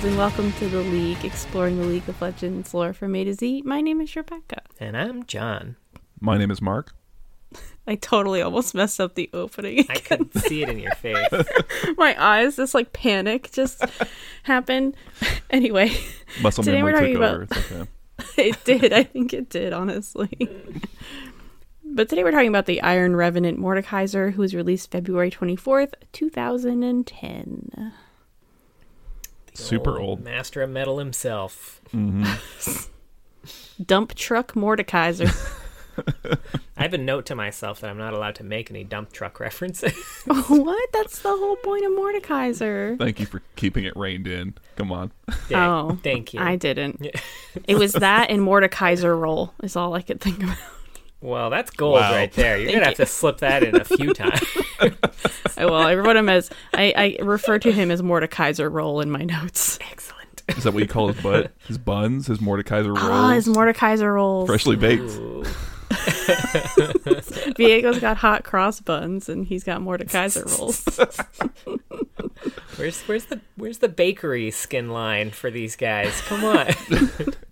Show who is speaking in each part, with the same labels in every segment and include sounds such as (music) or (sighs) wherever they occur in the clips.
Speaker 1: Hello, and welcome to the League, exploring the League of Legends lore from A to Z. My name is Rebecca.
Speaker 2: And I'm John.
Speaker 3: My name is Mark.
Speaker 1: I totally almost messed up the opening.
Speaker 2: I couldn't see it in your face. (laughs)
Speaker 1: My eyes, this like panic just happened. (laughs) Anyway,
Speaker 3: Muscle
Speaker 1: Today
Speaker 3: memory
Speaker 1: we're talking
Speaker 3: over.
Speaker 1: about-
Speaker 3: okay. (laughs)
Speaker 1: it did. I think it did, honestly. But today we're talking about the Iron Revenant Mordekaiser, who was released February 24th, 2010.
Speaker 3: Super old.
Speaker 2: Master of Metal himself. Mm-hmm. (laughs)
Speaker 1: Dump Truck Mordekaiser. (laughs)
Speaker 2: I have a note to myself that I'm not allowed to make any dump truck references. (laughs)
Speaker 1: what? That's the whole point of Mordekaiser.
Speaker 3: Thank you for keeping it reined in. Come on.
Speaker 1: Oh,
Speaker 2: thank you.
Speaker 1: I didn't. It was that and Mordekaiser roll is all I could think about.
Speaker 2: Well, that's gold
Speaker 3: Wow.
Speaker 2: right there. You're
Speaker 1: Thank
Speaker 2: gonna have to slip that in a few (laughs) times.
Speaker 1: I, well, I wrote him as I, I refer to him as Mordekaiser roll in my notes.
Speaker 2: Excellent.
Speaker 3: Is that what you call his butt? (laughs) His buns? His Mordekaiser rolls?
Speaker 1: Ah, his Mordekaiser rolls.
Speaker 3: Freshly baked. (laughs)
Speaker 1: Viego's got hot cross buns and he's got Mordekaiser rolls.
Speaker 2: Where's where's the where's the bakery skin line for these guys? Come on.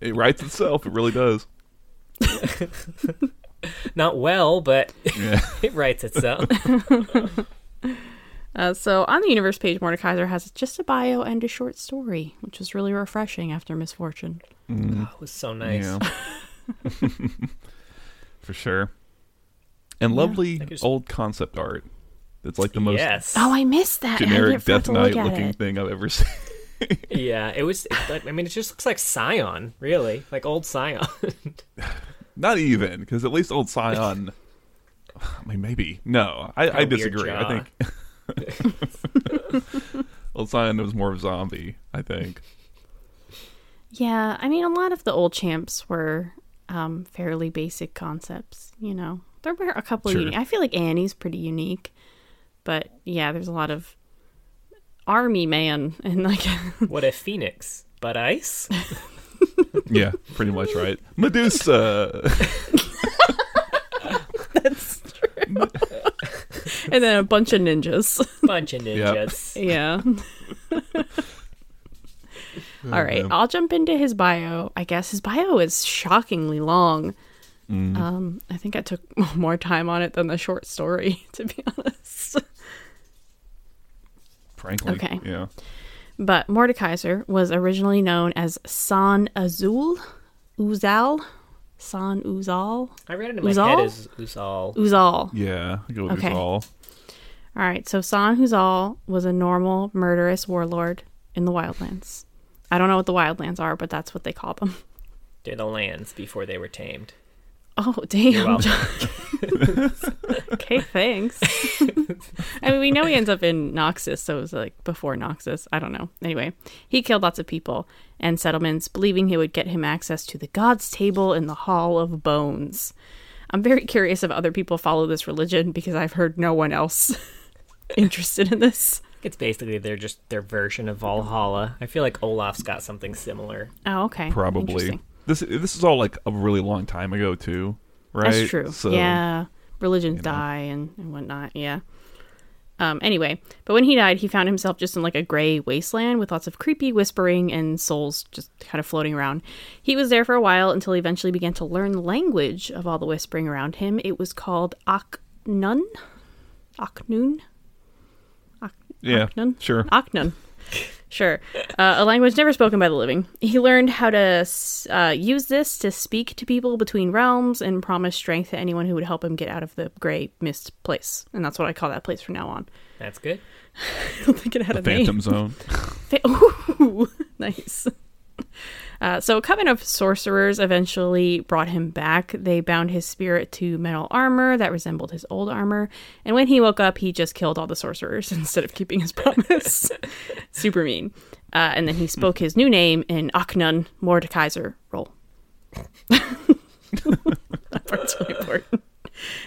Speaker 3: It writes itself. It really does.
Speaker 2: Not well, but
Speaker 3: Yeah. (laughs)
Speaker 2: it writes itself. (laughs)
Speaker 1: Uh, so on the universe page, Mordekaiser has just a bio and a short story, which was really refreshing after Miss Fortune.
Speaker 2: Oh, it was so nice.
Speaker 3: Yeah. (laughs) For sure. And lovely
Speaker 2: I just-
Speaker 3: old concept art. That's like the most
Speaker 2: Yes.
Speaker 1: Oh, I missed that.
Speaker 3: Generic Death
Speaker 1: to look
Speaker 3: Knight looking
Speaker 1: it.
Speaker 3: thing I've ever seen.
Speaker 2: Yeah, it was. But, I mean, it just looks like Sion, really, like old Sion.
Speaker 3: Not even, because at least old Sion. (laughs) I mean, maybe. No, I, I
Speaker 2: Got a weird
Speaker 3: disagree. I think. (laughs) old Sion was more of a zombie, I think.
Speaker 1: Yeah, I mean, a lot of the old champs were um, fairly basic concepts. You know, there were a couple
Speaker 3: Sure.
Speaker 1: of unique. I feel like Annie's pretty unique, but yeah, there's a lot of army man and like
Speaker 2: what if Phoenix, but ice? (laughs) (laughs)
Speaker 3: Yeah, pretty much right. Medusa. (laughs) That's true.
Speaker 1: and then a bunch of ninjas.
Speaker 2: Bunch of ninjas.
Speaker 1: yeah. (laughs) All right, I'll jump into his bio. I guess his bio is shockingly long.
Speaker 3: Mm.
Speaker 1: Um, I think I took more time on it than the short story, to be honest.
Speaker 3: Frankly.
Speaker 1: Okay.
Speaker 3: Yeah.
Speaker 1: But Mordekaiser was originally known as San Azul, Uzal, Sahn-Uzal,
Speaker 2: I read it in my
Speaker 1: Uzal?
Speaker 2: head as Uzal.
Speaker 1: Uzal.
Speaker 3: Yeah. I go with
Speaker 1: Okay.
Speaker 3: all.
Speaker 1: All right, so Sahn-Uzal was a normal murderous warlord in the Wildlands. I don't know what the Wildlands are, but that's what they call them.
Speaker 2: They're the lands before they were tamed.
Speaker 1: Oh,
Speaker 2: You're
Speaker 1: damn.
Speaker 2: welcome. (laughs)
Speaker 1: okay, thanks. (laughs) I mean, we know he ends up in Noxus, so it was like before Noxus. I don't know. Anyway, he killed lots of people and settlements, believing he would get him access to the God's table in the Hall of Bones. I'm very curious if other people follow this religion because I've heard no one else (laughs) interested in this.
Speaker 2: It's basically their just their version of Valhalla. I feel like Olaf's got something similar.
Speaker 1: Oh, okay.
Speaker 3: Probably. This this is all like a really long time ago too, right?
Speaker 1: That's true.
Speaker 3: So,
Speaker 1: yeah, religions
Speaker 3: you know.
Speaker 1: die and, and whatnot. Yeah. Um. Anyway, but when he died, he found himself just in like a gray wasteland with lots of creepy whispering and souls just kind of floating around. He was there for a while until he eventually began to learn the language of all the whispering around him. It was called Aknun. Aknun.
Speaker 3: Yeah.
Speaker 1: Aknun?
Speaker 3: Sure.
Speaker 1: Aknun. Sure. Uh, a language never spoken by the living. He learned how to uh, use this to speak to people between realms and promise strength to anyone who would help him get out of the gray mist place. And that's what I call that place from now on.
Speaker 2: That's good. (laughs)
Speaker 1: I don't think it had a
Speaker 3: Phantom
Speaker 1: name.
Speaker 3: Zone. (laughs)
Speaker 1: Fa- (laughs) Ooh, nice. Uh, so, a coven of sorcerers eventually brought him back. They bound his spirit to metal armor that resembled his old armor. And when he woke up, he just killed all the sorcerers (laughs) instead of keeping his promise. (laughs) Super mean. Uh, and then he spoke his new name in Aknun Mordekaiser roll. (laughs) that part's really important.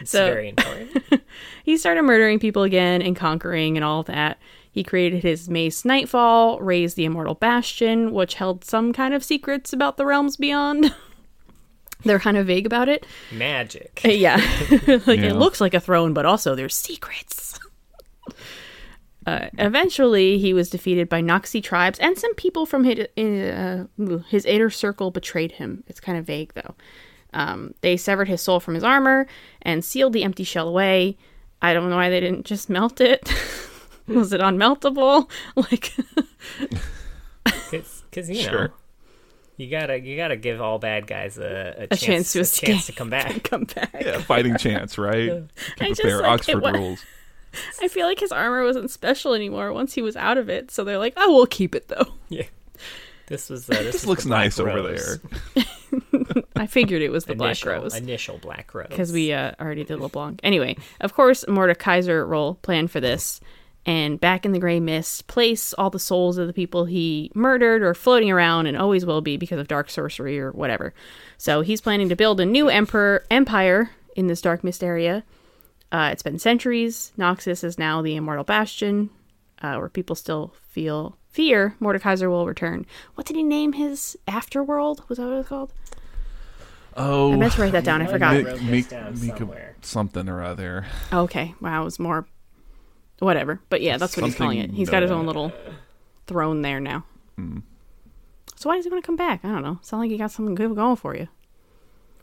Speaker 2: It's
Speaker 1: So-
Speaker 2: very important.
Speaker 1: He started murdering people again and conquering and all of that. He created his mace Nightfall, raised the Immortal Bastion, which held some kind of secrets about the realms beyond. (laughs) They're kind of vague about it.
Speaker 2: Magic.
Speaker 1: Uh, Yeah. (laughs) like
Speaker 3: Yeah.
Speaker 1: it looks like a throne, but also there's secrets. (laughs) Uh, eventually, he was defeated by Noxii tribes, and some people from his, uh, his inner circle betrayed him. It's kind of vague, though. Um, they severed his soul from his armor and sealed the empty shell away. I don't know why they didn't just melt it. (laughs) was it unmeltable? (laughs) Like,
Speaker 2: Because you know,
Speaker 3: Sure.
Speaker 2: you gotta you gotta give all bad guys a, a,
Speaker 1: a chance to
Speaker 2: a
Speaker 1: escape,
Speaker 2: chance to come (laughs) back.
Speaker 1: come back.
Speaker 3: Yeah, fighting chance, right?
Speaker 1: I
Speaker 3: Keep it
Speaker 1: just,
Speaker 3: fair.
Speaker 1: like, it
Speaker 3: Oxford
Speaker 1: wa-
Speaker 3: rules.
Speaker 1: I feel like his armor wasn't special anymore once he was out of it. So they're like, "Oh, we'll keep it though."
Speaker 2: Yeah, this was uh, this,
Speaker 3: This
Speaker 2: was
Speaker 3: looks
Speaker 2: the Black
Speaker 3: nice over there.
Speaker 1: I figured it was the Black
Speaker 2: initial,
Speaker 1: Rose.
Speaker 2: initial Black Rose.
Speaker 1: because we uh, already did LeBlanc. Anyway, of course, Mordekaiser roll planned for this. And back in the Grey Mist place, all the souls of the people he murdered or floating around and always will be because of dark sorcery or whatever. So he's planning to build a new emperor empire in this Dark Mist area. Uh, it's been centuries. Noxus is now the immortal bastion, uh, where people still feel fear. Mordekaiser will return. What did he name his afterworld? Was that what it was called?
Speaker 3: Oh,
Speaker 1: I meant to write that down. I
Speaker 2: I
Speaker 1: forgot.
Speaker 2: wrote this
Speaker 3: Make- make a- something or other.
Speaker 1: Okay, wow, it was more whatever. But yeah, that's what he's calling it. He's got his own little throne there now.
Speaker 3: Hmm.
Speaker 1: So why does he want to come back? I don't know. Sound like he got something good going for you.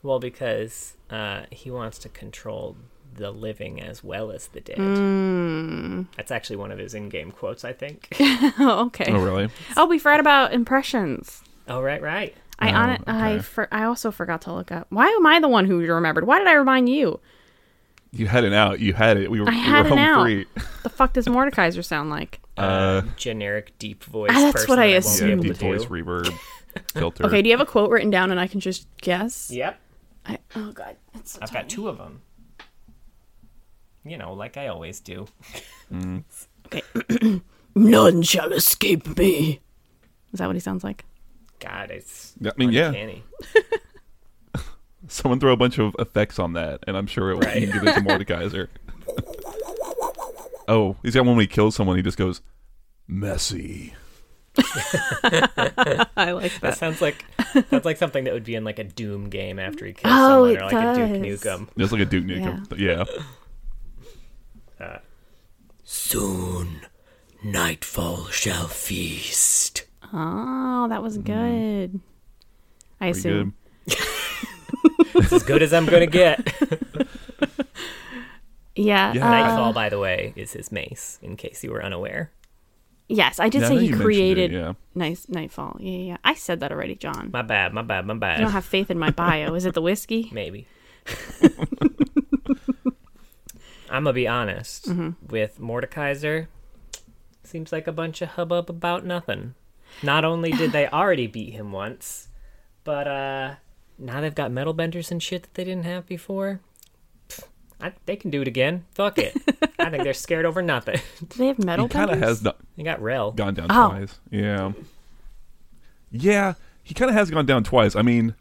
Speaker 2: Well, because uh, he wants to control the living as well as the dead.
Speaker 1: Mm.
Speaker 2: That's actually one of his in-game quotes, I think. (laughs)
Speaker 1: oh, okay.
Speaker 3: Oh, really?
Speaker 1: Oh,
Speaker 3: really?
Speaker 1: we forgot about impressions.
Speaker 2: oh, right, right.
Speaker 1: I
Speaker 3: Oh,
Speaker 1: on it. I for, I also forgot to look up. Why am I the one who remembered? Why did I remind you?
Speaker 3: You had it out. You had it. We were,
Speaker 1: I had
Speaker 3: we
Speaker 1: it
Speaker 3: were home
Speaker 1: out.
Speaker 3: free.
Speaker 1: The fuck does Mordekaiser sound like? (laughs)
Speaker 3: Uh,
Speaker 2: Generic deep voice.
Speaker 1: Ah, that's
Speaker 2: person
Speaker 1: what I
Speaker 2: that won't be
Speaker 3: yeah,
Speaker 2: able
Speaker 1: assumed.
Speaker 3: deep
Speaker 2: to
Speaker 3: voice reverb (laughs) filter.
Speaker 1: Okay, do you have a quote written down and I can just guess?
Speaker 2: Yep,
Speaker 1: I, oh god, it's so
Speaker 2: I've
Speaker 1: tiny.
Speaker 2: got two of them. You know, like I always do. Okay. (clears throat)
Speaker 1: None shall escape me. Is that what he sounds like?
Speaker 2: God, it's
Speaker 3: Yeah, I mean, yeah. (laughs)
Speaker 2: uncanny. (laughs)
Speaker 3: Someone throw a bunch of effects on that, and I'm sure it will
Speaker 2: Right.
Speaker 3: you can get into Mordekaiser. oh, he's got one when he kills someone. He just goes, "Messy." (laughs)
Speaker 1: I like (laughs)
Speaker 2: That
Speaker 1: that.
Speaker 2: sounds like that's like something that would be in like a Doom game after he kills
Speaker 1: Oh,
Speaker 2: someone,
Speaker 1: it
Speaker 2: or like a Duke
Speaker 1: does.
Speaker 2: Nukem.
Speaker 3: Just like a Duke Nukem. Yeah.
Speaker 2: Uh, soon, nightfall shall feast.
Speaker 1: Oh, that was mm-hmm. good. I
Speaker 3: Pretty
Speaker 1: assume.
Speaker 3: good.
Speaker 2: It's as good as I'm gonna get. (laughs)
Speaker 1: Yeah.
Speaker 3: Yeah.
Speaker 1: uh,
Speaker 2: Nightfall, by the way, is his mace. In case you were unaware.
Speaker 1: yes, I did
Speaker 3: Yeah,
Speaker 1: say
Speaker 3: know
Speaker 1: he
Speaker 3: you mentioned it,
Speaker 1: created
Speaker 3: yeah.
Speaker 1: nice Nightfall. Yeah, yeah, yeah. I said that already, John.
Speaker 2: My bad. My bad. My bad.
Speaker 1: I don't have faith in my bio. Is it the whiskey? (laughs)
Speaker 2: Maybe. I'm gonna be honest.
Speaker 1: Mm-hmm.
Speaker 2: With Mordekaiser, seems like a bunch of hubbub about nothing. Not only did they already beat him once, but uh, now they've got metal benders and shit that they didn't have before. Pfft, I, they can do it again. Fuck it. I think they're scared over nothing.
Speaker 1: Do (laughs) they have metal
Speaker 3: He kind of
Speaker 1: benders?
Speaker 3: has no-
Speaker 2: they got Rell.
Speaker 3: gone down
Speaker 1: Oh.
Speaker 3: twice. Yeah. Yeah, he kind of has gone down twice. I mean,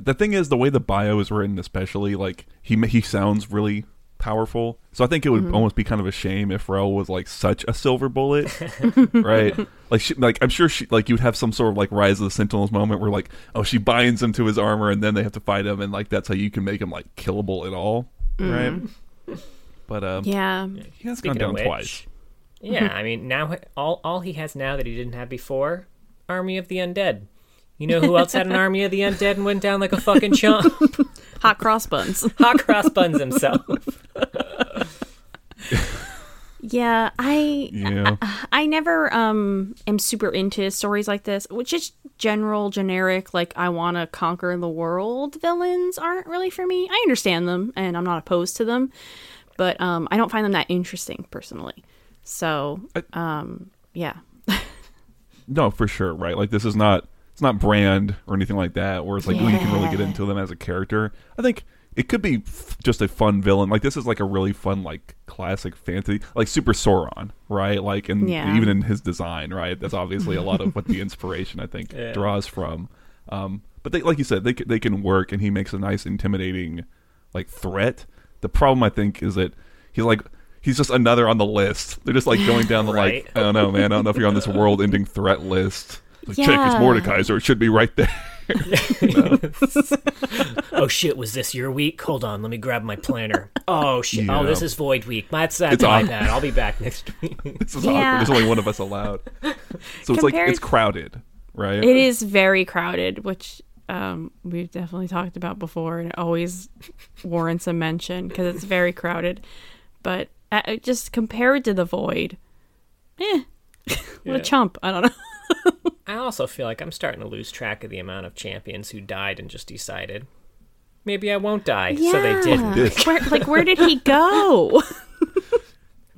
Speaker 3: the thing is, the way the bio is written, especially like he he sounds really powerful. So I think it would
Speaker 1: Mm-hmm.
Speaker 3: almost be kind of a shame if Rell was like such a silver bullet, (laughs) right? Like, she, like I'm sure she like you'd have some sort of like Rise of the Sentinels moment where like oh she binds him to his armor and then they have to fight him and like that's how you can make him like killable at all, right? But um,
Speaker 1: Mm-hmm. Yeah.
Speaker 3: he has
Speaker 2: Speaking
Speaker 3: gone down
Speaker 2: which,
Speaker 3: twice.
Speaker 2: Yeah, I mean now all all he has now that he didn't have before, Army of the Undead. You know who else had an Army of the Undead and went down like a fucking chump? (laughs)
Speaker 1: Hot cross buns. (laughs)
Speaker 2: Hot Cross Buns himself.
Speaker 1: yeah, I
Speaker 3: Yeah.
Speaker 1: I never um am super into stories like this, which is general generic like I want to conquer the world villains aren't really for me. I understand them and I'm not opposed to them, but um I don't find them that interesting personally. So, um yeah. (laughs)
Speaker 3: No, for sure, right? Like this is not it's not brand or anything like that, where it's like oh, you can really get into them as a character. I think it could be f- just a fun villain. Like this is like a really fun like classic fantasy, like Super Sauron, right? Like and
Speaker 1: Yeah.
Speaker 3: even in his design, right? That's obviously a lot of what the (laughs) inspiration I think
Speaker 2: Yeah.
Speaker 3: draws from. Um, but they, like you said, they they can work, and he makes a nice, intimidating like threat. The problem I think is that he's like. He's just another on the list. They're just like going down the (laughs)
Speaker 2: Right.
Speaker 3: like I don't know, man. I don't know if you're on this world-ending threat list. Like, check it's
Speaker 1: Yeah.
Speaker 3: Mordekaiser. It should be right there. (laughs)
Speaker 2: oh shit, was this your week? Hold on, let me grab my planner. Oh shit. Oh, this is void week. That's that's
Speaker 3: It's
Speaker 2: my
Speaker 3: awkward.
Speaker 2: bad. I'll be back next (laughs) week.
Speaker 3: This is
Speaker 1: Yeah.
Speaker 3: awkward. There's only one of us allowed. So it's like it's crowded, right?
Speaker 1: It is very crowded, which um, we've definitely talked about before, and it always (laughs) warrants a mention because it's very crowded. But uh, just compared to the void, eh, what
Speaker 2: Yeah.
Speaker 1: a chump! I don't know.
Speaker 2: I also feel like I'm starting to lose track of the amount of champions who died and just decided maybe I won't die, so they didn't.
Speaker 3: This.
Speaker 1: Where, like, where did he go? (laughs)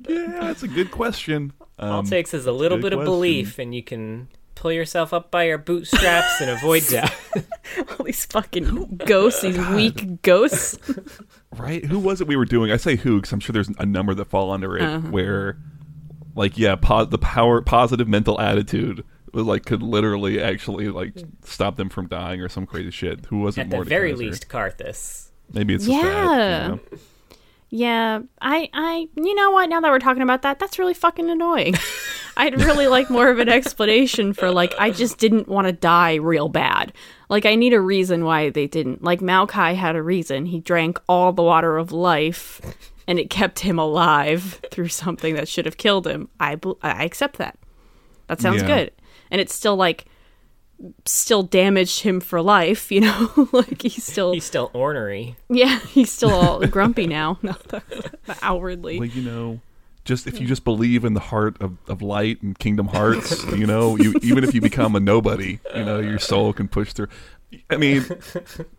Speaker 3: Yeah, that's a good question.
Speaker 2: All
Speaker 3: Um,
Speaker 2: it takes is a little
Speaker 3: good
Speaker 2: bit of belief, and you can pull yourself up by your bootstraps and avoid (laughs) death.
Speaker 1: All these fucking ghosts, these weak ghosts.
Speaker 3: right? Who was it we were doing? I say who because I'm sure there's a number that fall under it
Speaker 1: Uh-huh.
Speaker 3: where, like, yeah, po- the power, positive mental attitude was like could literally actually like stop them from dying or some crazy shit. Who wasn't
Speaker 2: At the very least, Karthus.
Speaker 3: maybe it's the
Speaker 1: Yeah.
Speaker 3: fat, you know?
Speaker 1: Yeah, I, I, you know what? Now that we're talking about that, that's really fucking annoying. (laughs) I'd really like more of an explanation for like I just didn't want to die real bad. Like I need a reason why they didn't. Like Maokai had a reason. He drank all the water of life, and it kept him alive through something that should have killed him. I, bel- I accept that. That sounds
Speaker 3: Yeah.
Speaker 1: good. And it's still like, still damaged him for life. You know, (laughs) like he's still
Speaker 2: He's still ornery.
Speaker 1: yeah, he's still all (laughs) grumpy now. (laughs) No, outwardly.
Speaker 3: Well, you know, just if you just believe in the heart of, of light and Kingdom Hearts, you know, you even if you become a nobody, you know, your soul can push through. I mean,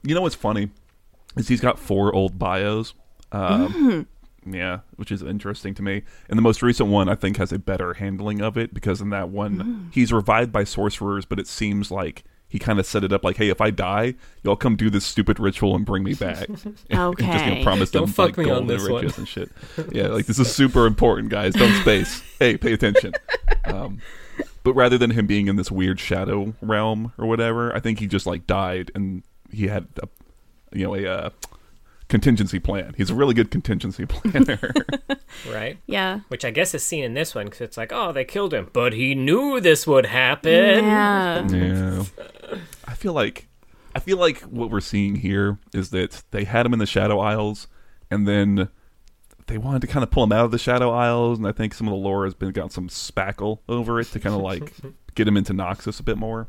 Speaker 3: you know what's funny is he's got four old bios. Um, Yeah, which is interesting to me. And the most recent one, I think, has a better handling of it because in that one, he's revived by sorcerers, but it seems like he kind of set it up like, "Hey, if I die, y'all come do this stupid ritual and bring me back." and, (laughs) (laughs) and just you
Speaker 1: Okay.
Speaker 3: know, promise them
Speaker 2: Don't fuck
Speaker 3: like
Speaker 2: me
Speaker 3: gold
Speaker 2: on
Speaker 3: and
Speaker 2: this one.
Speaker 3: riches and shit. Yeah, like this is super important, guys. Don't space. (laughs) hey, pay attention. Um, but rather than him being in this weird shadow realm or whatever, I think he just like died and he had a, you know, a uh, contingency plan. He's a really good contingency planner. (laughs)
Speaker 2: Right?
Speaker 1: Yeah.
Speaker 2: Which I guess is seen in this one because it's like, oh, they killed him, but he knew this would happen.
Speaker 1: Yeah.
Speaker 3: yeah. I feel like I feel like what we're seeing here is that they had him in the Shadow Isles and then they wanted to kind of pull him out of the Shadow Isles and I think some of the lore has been got some spackle over it to kind of like (laughs) get him into Noxus a bit more.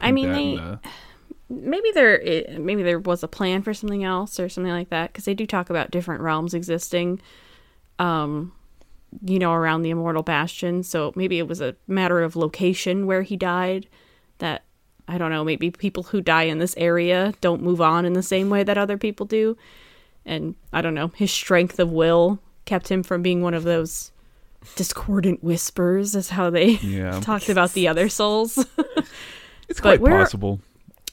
Speaker 1: I mean,
Speaker 3: That
Speaker 1: they,
Speaker 3: uh,
Speaker 1: maybe there maybe there was a plan for something else or something like that because they do talk about different realms existing um you know around the immortal bastion so maybe it was a matter of location where he died that i don't know maybe people who die in this area don't move on in the same way that other people do and i don't know his strength of will kept him from being one of those discordant whispers is how they
Speaker 3: Yeah. (laughs)
Speaker 1: talked about the other souls
Speaker 3: it's (laughs)
Speaker 1: but
Speaker 3: quite possible.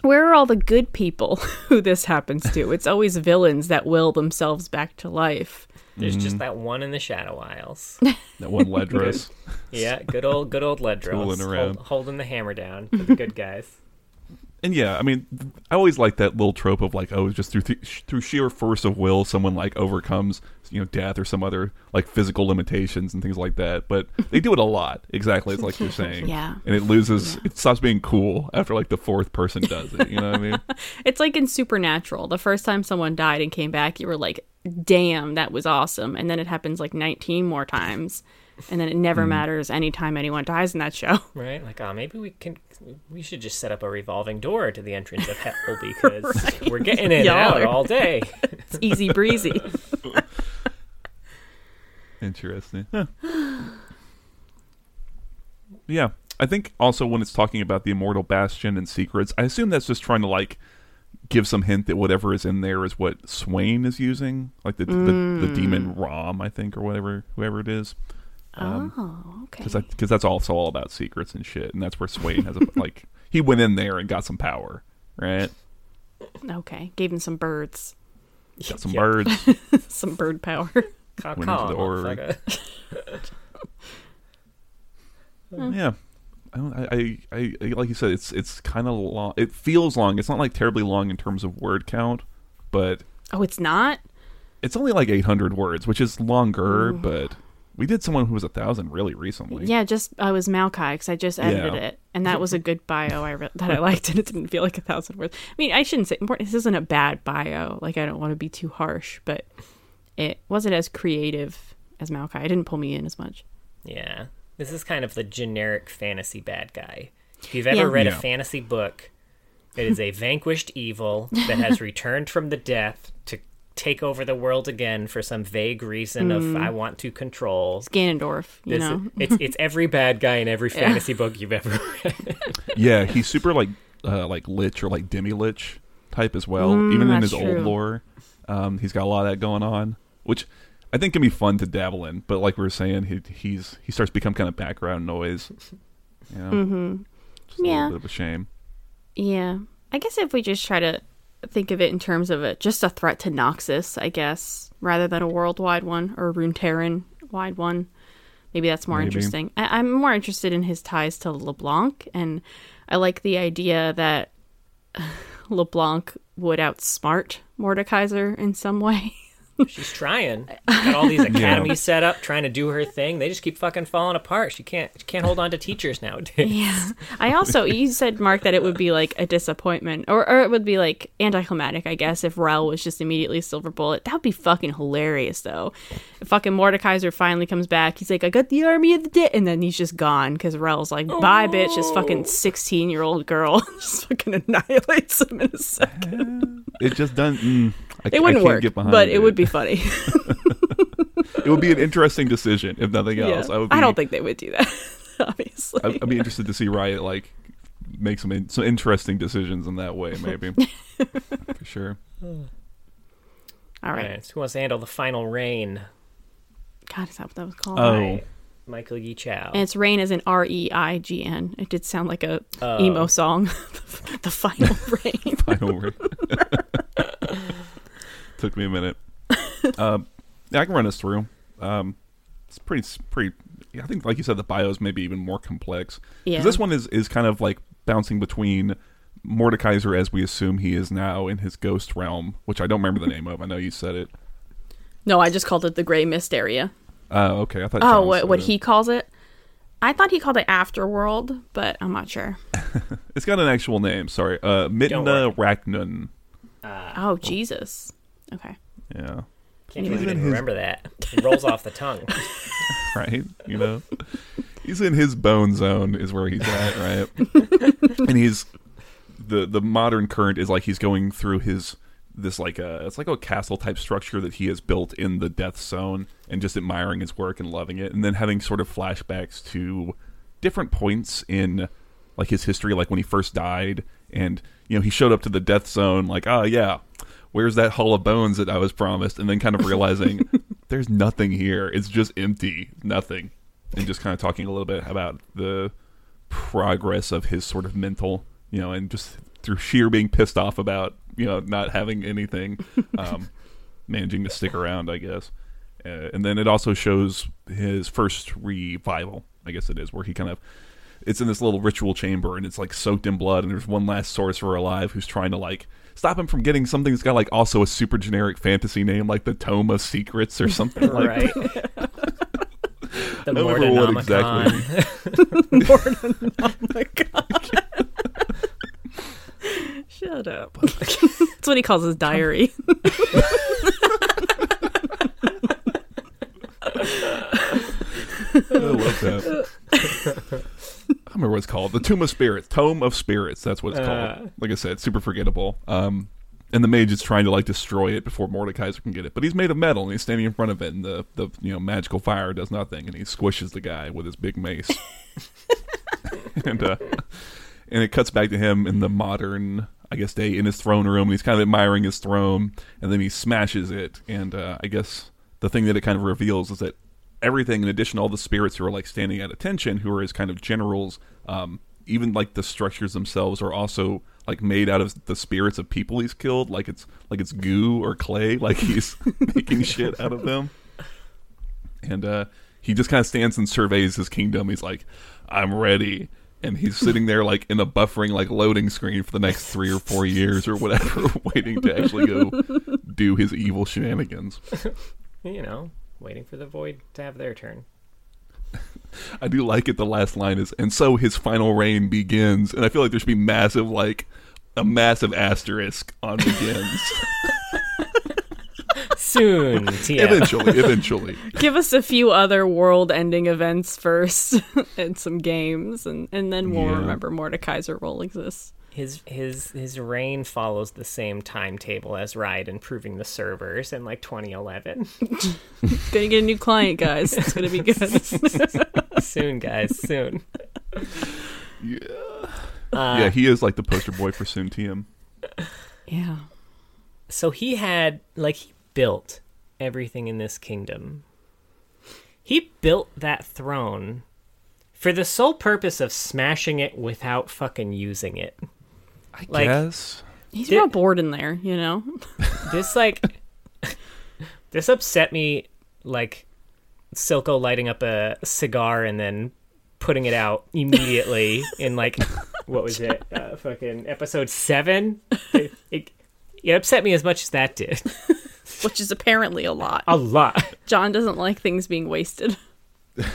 Speaker 1: Where are all the good people (laughs) who this happens to? It's always villains that will themselves back to life.
Speaker 2: There's
Speaker 3: Mm-hmm.
Speaker 2: just that one in the Shadow Isles. (laughs)
Speaker 3: That one Ledros. (laughs)
Speaker 2: yeah, good old, good old Ledros,
Speaker 3: Tooling around.
Speaker 2: hold, holding the hammer down for the good guys.
Speaker 3: And yeah, I mean, I always like that little trope of like, oh, just through through sheer force of will, someone like overcomes you know death or some other like physical limitations and things like that. But (laughs) they do it a lot, exactly. It's like you're (laughs) saying,
Speaker 1: Yeah.
Speaker 3: And it loses, it stops being cool after like the fourth person does it. You know what I mean? (laughs)
Speaker 1: It's like in Supernatural. The first time someone died and came back, you were like, damn, that was awesome. And then it happens like 19 more times. And then it never hmm. matters anytime anyone dies in that show. (laughs)
Speaker 2: Right? Like, oh, maybe we can. We should just set up a revolving door to the entrance of hell (laughs) because we're getting in
Speaker 1: Y'all
Speaker 2: out
Speaker 1: are-
Speaker 2: all day. (laughs)
Speaker 1: It's easy breezy.
Speaker 3: Interesting. Huh. Yeah, I think also when it's talking about the immortal bastion and secrets, I assume that's just trying to like give some hint that whatever is in there is what Swain is using, like the the, the mm. demon Raum, I think, or whatever, whoever it is. Um,
Speaker 1: oh, okay.
Speaker 3: because because that's also all about secrets and shit, and that's where Swain has a (laughs) like he went in there and got some power, right?
Speaker 1: Okay. Gave him some birds.
Speaker 3: Got some
Speaker 2: Yep.
Speaker 3: birds. (laughs)
Speaker 1: some bird power. (laughs)
Speaker 2: Caw,
Speaker 3: Went
Speaker 2: caw,
Speaker 3: into the orrery.
Speaker 2: motherfucker.
Speaker 3: yeah. I, I, I, I, like you said, it's it's kind of long. It feels long. It's not like terribly long in terms of word count, but
Speaker 1: Oh, it's not?
Speaker 3: it's only like 800 words, which is longer, but We did someone who was a thousand really recently.
Speaker 1: Yeah, just I was Maokai because I just edited
Speaker 3: Yeah.
Speaker 1: it, and that was a good bio I re- that I liked, and it didn't feel like a thousand words. I mean, I shouldn't say important. this isn't a bad bio. Like I don't want to be too harsh, but it wasn't as creative as Maokai. It didn't pull me in as much.
Speaker 2: Yeah. This is kind of the generic fantasy bad guy. If you've ever
Speaker 1: Yeah.
Speaker 2: read a fantasy book, it is a vanquished evil that has (laughs) returned from the death to take over the world again for some vague reason of I want to control.
Speaker 1: Ganondorf, you
Speaker 2: This-
Speaker 1: know.
Speaker 2: it's it's (laughs) every bad guy in every fantasy book you've ever read. (laughs)
Speaker 3: Yeah, he's super like uh, like lich or like demi lich type as well.
Speaker 1: Mm,
Speaker 3: Even in his
Speaker 1: true.
Speaker 3: old lore, um, he's got a lot of that going on, which I think can be fun to dabble in. But like we were saying, he he's he starts to become kind of background noise. You know,
Speaker 1: Mm-hmm.
Speaker 3: Just a
Speaker 1: Yeah.
Speaker 3: little bit of a shame.
Speaker 1: Yeah. I guess if we just try to think of it in terms of a just a threat to Noxus, I guess, rather than a worldwide one or a Runeterran wide one, maybe that's more
Speaker 3: Maybe.
Speaker 1: interesting. I- I'm more interested in his ties to LeBlanc, and I like the idea that (sighs) LeBlanc would outsmart Mordekaiser in some way. (laughs)
Speaker 2: She's trying. (laughs) Got all these academies set up, trying to do her thing. They just keep fucking falling apart. She can't she can't hold on to teachers nowadays.
Speaker 1: Yeah. I also, you said, Mark, that it would be like a disappointment, or, or it would be like anticlimactic, I guess, if Rell was just immediately Silver Bullet. That would be fucking hilarious, though. If fucking Mordekaiser finally comes back, he's like, I got the army of the dead, and then he's just gone because Rell's like, bye, bitch. This fucking 16 year old girl (laughs) just fucking annihilates him in a second.
Speaker 3: It just doesn't. Mm, I,
Speaker 1: It wouldn't
Speaker 3: I can't
Speaker 1: work,
Speaker 3: get
Speaker 1: but it would be funny. (laughs)
Speaker 3: It would be an interesting decision if nothing
Speaker 1: Yeah.
Speaker 3: else. I would. Be,
Speaker 1: I don't think they would do that, (laughs) obviously.
Speaker 3: I'd, I'd be interested to see Riot like make some in, some interesting decisions in that way, maybe (laughs) for sure.
Speaker 1: All
Speaker 2: All
Speaker 1: right.
Speaker 2: right, so who wants to handle the final reign?
Speaker 1: God, is that what that was called?
Speaker 3: Oh.
Speaker 2: Right. Michael Yichao.
Speaker 1: And it's rain as in R E I G N. It did sound like a
Speaker 2: Oh.
Speaker 1: emo song. the final rain.
Speaker 3: Final word. Took me a minute. (laughs) Um, yeah, I can run us through. Um, it's pretty, pretty. I think, like you said, the bio is maybe even more complex.
Speaker 1: Yeah.
Speaker 3: this one is is kind of like bouncing between Mordekaiser as we assume he is now in his ghost realm, which I don't remember the name of. I know you said it.
Speaker 1: No, I just called it the gray mist area.
Speaker 3: Oh, okay. I thought.
Speaker 1: Oh,
Speaker 3: John
Speaker 1: what, what
Speaker 3: it.
Speaker 1: he calls it? I thought he called it afterworld, but I'm not sure. (laughs)
Speaker 3: It's got an actual name. Sorry, uh, Mitna Racnun.
Speaker 1: Oh, Jesus. Okay.
Speaker 3: Yeah,
Speaker 2: Can't believe you
Speaker 3: He's
Speaker 2: didn't
Speaker 3: his-
Speaker 2: remember that. (laughs) It rolls off the tongue. (laughs)
Speaker 3: right. You know, he's in his bone zone is where he's at, right? (laughs) and he's the the modern current is like he's going through his this like a it's like a castle type structure that he has built in the death zone and just admiring his work and loving it and then having sort of flashbacks to different points in like his history like when he first died and you know he showed up to the death zone like oh yeah where's that Hall of Bones that i was promised? And then kind of (laughs) realizing there's nothing here. It's just empty nothing. And just kind of talking a little bit about the progress of his sort of mental, you know, and just through sheer being pissed off about, you know, not having anything, (laughs) um, managing to stick around, I guess. Uh, and then it also shows his first revival, I guess it is, where he kind of it's in this little ritual chamber and it's like soaked in blood and there's one last sorcerer alive who's trying to like stop him from getting something that's got like also a super generic fantasy name like the Tome of Secrets or something like
Speaker 2: right. (laughs) the
Speaker 3: I don't remember what
Speaker 2: Mordonomicon.
Speaker 1: oh my god. Shut up. (laughs) That's what he calls his diary. (laughs)
Speaker 3: I love that. Remember what it's called. The Tomb of Spirits. Tome of Spirits. That's what it's
Speaker 2: Uh.
Speaker 3: called. Like I said, super forgettable. Um, and the mage is trying to like destroy it before Mordekaiser can get it. But he's made of metal and he's standing in front of it, and the the you know magical fire does nothing, and he squishes the guy with his big mace. (laughs) and uh, and it cuts back to him in the modern, I guess, day in his throne room, and he's kind of admiring his throne, and then he smashes it, and uh, I guess the thing that it kind of reveals is that everything, in addition all the spirits who are like standing at attention, who are his kind of generals, um, even like the structures themselves are also like made out of the spirits of people he's killed, like it's like it's goo or clay, (laughs) like he's (laughs) making shit out of them. And uh, he just kind of stands and surveys his kingdom. He's like, "I'm ready." And he's sitting there like in a buffering like loading screen for the next three or four years or whatever, (laughs) waiting to actually go do his evil shenanigans.
Speaker 2: You know, waiting for the void to have their turn. (laughs)
Speaker 3: I do like it. The last line is, and so his final reign begins. And I feel like there should be massive, like a massive asterisk on begins. (laughs)
Speaker 2: Soon, (laughs) TM.
Speaker 3: eventually, eventually.
Speaker 1: Give us a few other world-ending events first, and some games, and and then we'll
Speaker 3: Yeah.
Speaker 1: remember Mordekaiser will exist.
Speaker 2: His his his reign follows the same timetable as Riot improving the servers in like 2011. (laughs)
Speaker 1: Gonna get a new client, guys. It's gonna be good. (laughs)
Speaker 2: soon, guys, soon.
Speaker 3: Yeah.
Speaker 2: Uh,
Speaker 3: yeah, he is like the poster boy for Soon TM.
Speaker 1: yeah.
Speaker 2: so he had like he built everything in this kingdom. He built that throne for the sole purpose of smashing it without fucking using it.
Speaker 3: I
Speaker 2: Like-
Speaker 3: guess.
Speaker 1: He's
Speaker 2: Did-
Speaker 1: real bored in there, you know. (laughs)
Speaker 2: This like (laughs) this upset me like Silco lighting up a cigar and then putting it out immediately in like (laughs) what was it? Uh, fucking episode 7. It, it, it upset me as much as that did.
Speaker 1: Which is apparently a lot.
Speaker 2: A lot.
Speaker 1: John doesn't like things being wasted. (laughs)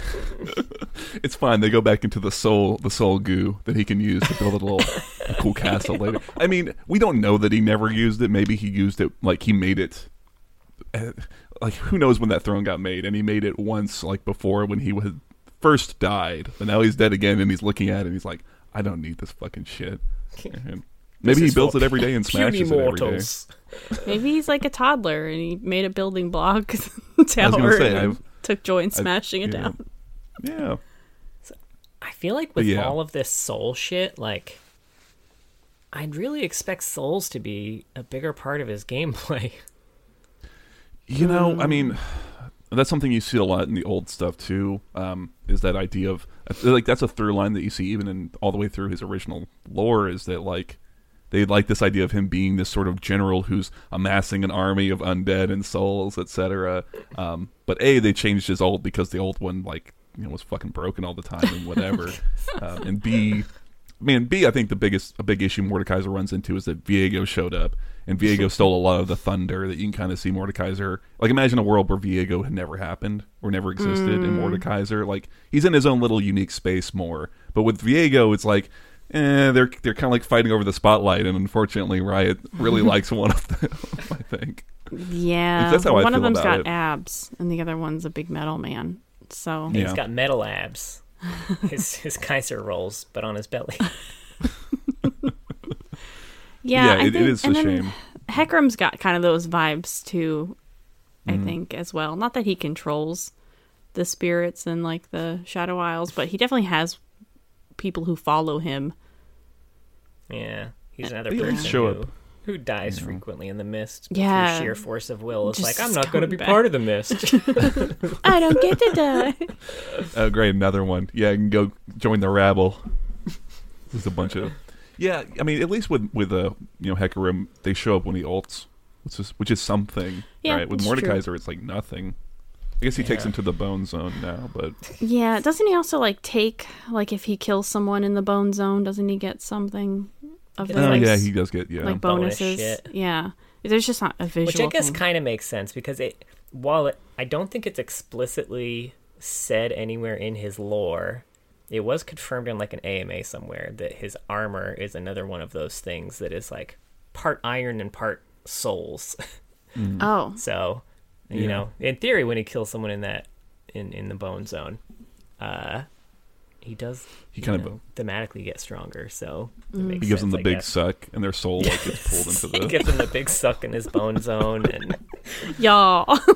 Speaker 3: It's fine. They go back into the soul, the soul goo that he can use to build a little a cool castle later. I mean, we don't know that he never used it. Maybe he used it like he made it. uh, Like who knows when that throne got made? And he made it once, like before when he was first died. But now he's dead again, and he's looking at it. and He's like, I don't need this fucking shit. And (laughs) maybe he
Speaker 2: is
Speaker 3: builds it every day and smashes it every day.
Speaker 2: mortals.
Speaker 1: Maybe he's like a toddler and he made a building block (laughs)
Speaker 3: I
Speaker 1: tower
Speaker 3: was gonna say,
Speaker 1: and
Speaker 3: I've,
Speaker 1: took joy in smashing it
Speaker 3: yeah.
Speaker 1: down.
Speaker 3: yeah.
Speaker 2: I feel like with
Speaker 3: yeah.
Speaker 2: all of this soul shit, like I'd really expect souls to be a bigger part of his gameplay. (laughs)
Speaker 3: You know, I mean, that's something you see a lot in the old stuff too. Um, is that idea of like that's a through line that you see even in all the way through his original lore is that like they like this idea of him being this sort of general who's amassing an army of undead and souls, etc. Um, but a they changed his old because the old one like you know was fucking broken all the time and whatever. (laughs) um, and b I mean, B, I think the biggest, a big issue Mordekaiser runs into is that Viego showed up, and Viego stole a lot of the thunder that you can kind of see Mordekaiser. Like, imagine a world where Viego had never happened or never existed in Mordekaiser. Like, he's in his own little unique space more. But with Viego, it's like, eh, they're they're kind of like fighting over the spotlight, and unfortunately, Riot really (laughs) likes one of them. (laughs) I think.
Speaker 1: Yeah,
Speaker 3: That's how I
Speaker 1: one of
Speaker 3: feel
Speaker 1: them's
Speaker 3: about
Speaker 1: got
Speaker 3: it.
Speaker 1: abs, and the other one's a big metal man. So
Speaker 3: Yeah.
Speaker 2: He's got metal abs. his (laughs) his Kaiser rolls, but on his belly.
Speaker 1: yeah,
Speaker 3: Yeah,
Speaker 1: I
Speaker 3: it, it
Speaker 1: think-
Speaker 3: is a
Speaker 1: and then
Speaker 3: shame.
Speaker 1: Hecarim's got kind of those vibes too. I
Speaker 3: Mm-hmm.
Speaker 1: think as well. Not that he controls the spirits and like the Shadow Isles, but he definitely has people who follow him.
Speaker 2: Yeah, he's another
Speaker 3: He
Speaker 2: person
Speaker 3: show
Speaker 2: who,
Speaker 3: up.
Speaker 2: who dies frequently in the mist.
Speaker 1: Yeah.
Speaker 2: through sheer force of will. It's
Speaker 1: Just
Speaker 2: like I'm not going to be
Speaker 1: back.
Speaker 2: part of the mist. (laughs) (laughs)
Speaker 1: I don't get to die.
Speaker 3: Oh, great, another one. Yeah, I can go join the rabble. There's a bunch of. Yeah, I mean, at least with with uh, you know Hecarim, they show up when he ults, which is which is something.
Speaker 1: Yeah,
Speaker 3: right. With
Speaker 1: it's true.
Speaker 3: It's like nothing. I guess he takes him to the bone zone now, but
Speaker 1: yeah, doesn't he also like take like if he kills someone in the bone zone, doesn't he get something of
Speaker 2: Gets,
Speaker 1: those
Speaker 3: oh
Speaker 2: like,
Speaker 3: yeah, he does get yeah.
Speaker 1: like
Speaker 2: bonus
Speaker 1: bonuses?
Speaker 2: shit.
Speaker 1: Yeah, there's just not a visual.
Speaker 2: Which I guess kind of makes sense because it, while it, I don't think it's explicitly said anywhere in his lore, it was confirmed in like an AMA somewhere that his armor is another one of those things that is like part iron and part souls. (laughs)
Speaker 1: Oh,
Speaker 2: so, you
Speaker 3: Yeah.
Speaker 2: know, in theory, when he kills someone in that in in the bone zone, uh, he does.
Speaker 3: He
Speaker 2: you
Speaker 3: kind of
Speaker 2: thematically get stronger. So it
Speaker 1: Mm.
Speaker 2: makes
Speaker 3: he gives them the
Speaker 2: I
Speaker 3: big
Speaker 2: guess.
Speaker 3: suck, and their soul like gets pulled into (laughs)
Speaker 2: he
Speaker 3: the.
Speaker 2: gives him the big suck in his bone (laughs) zone, and
Speaker 1: y'all. (laughs)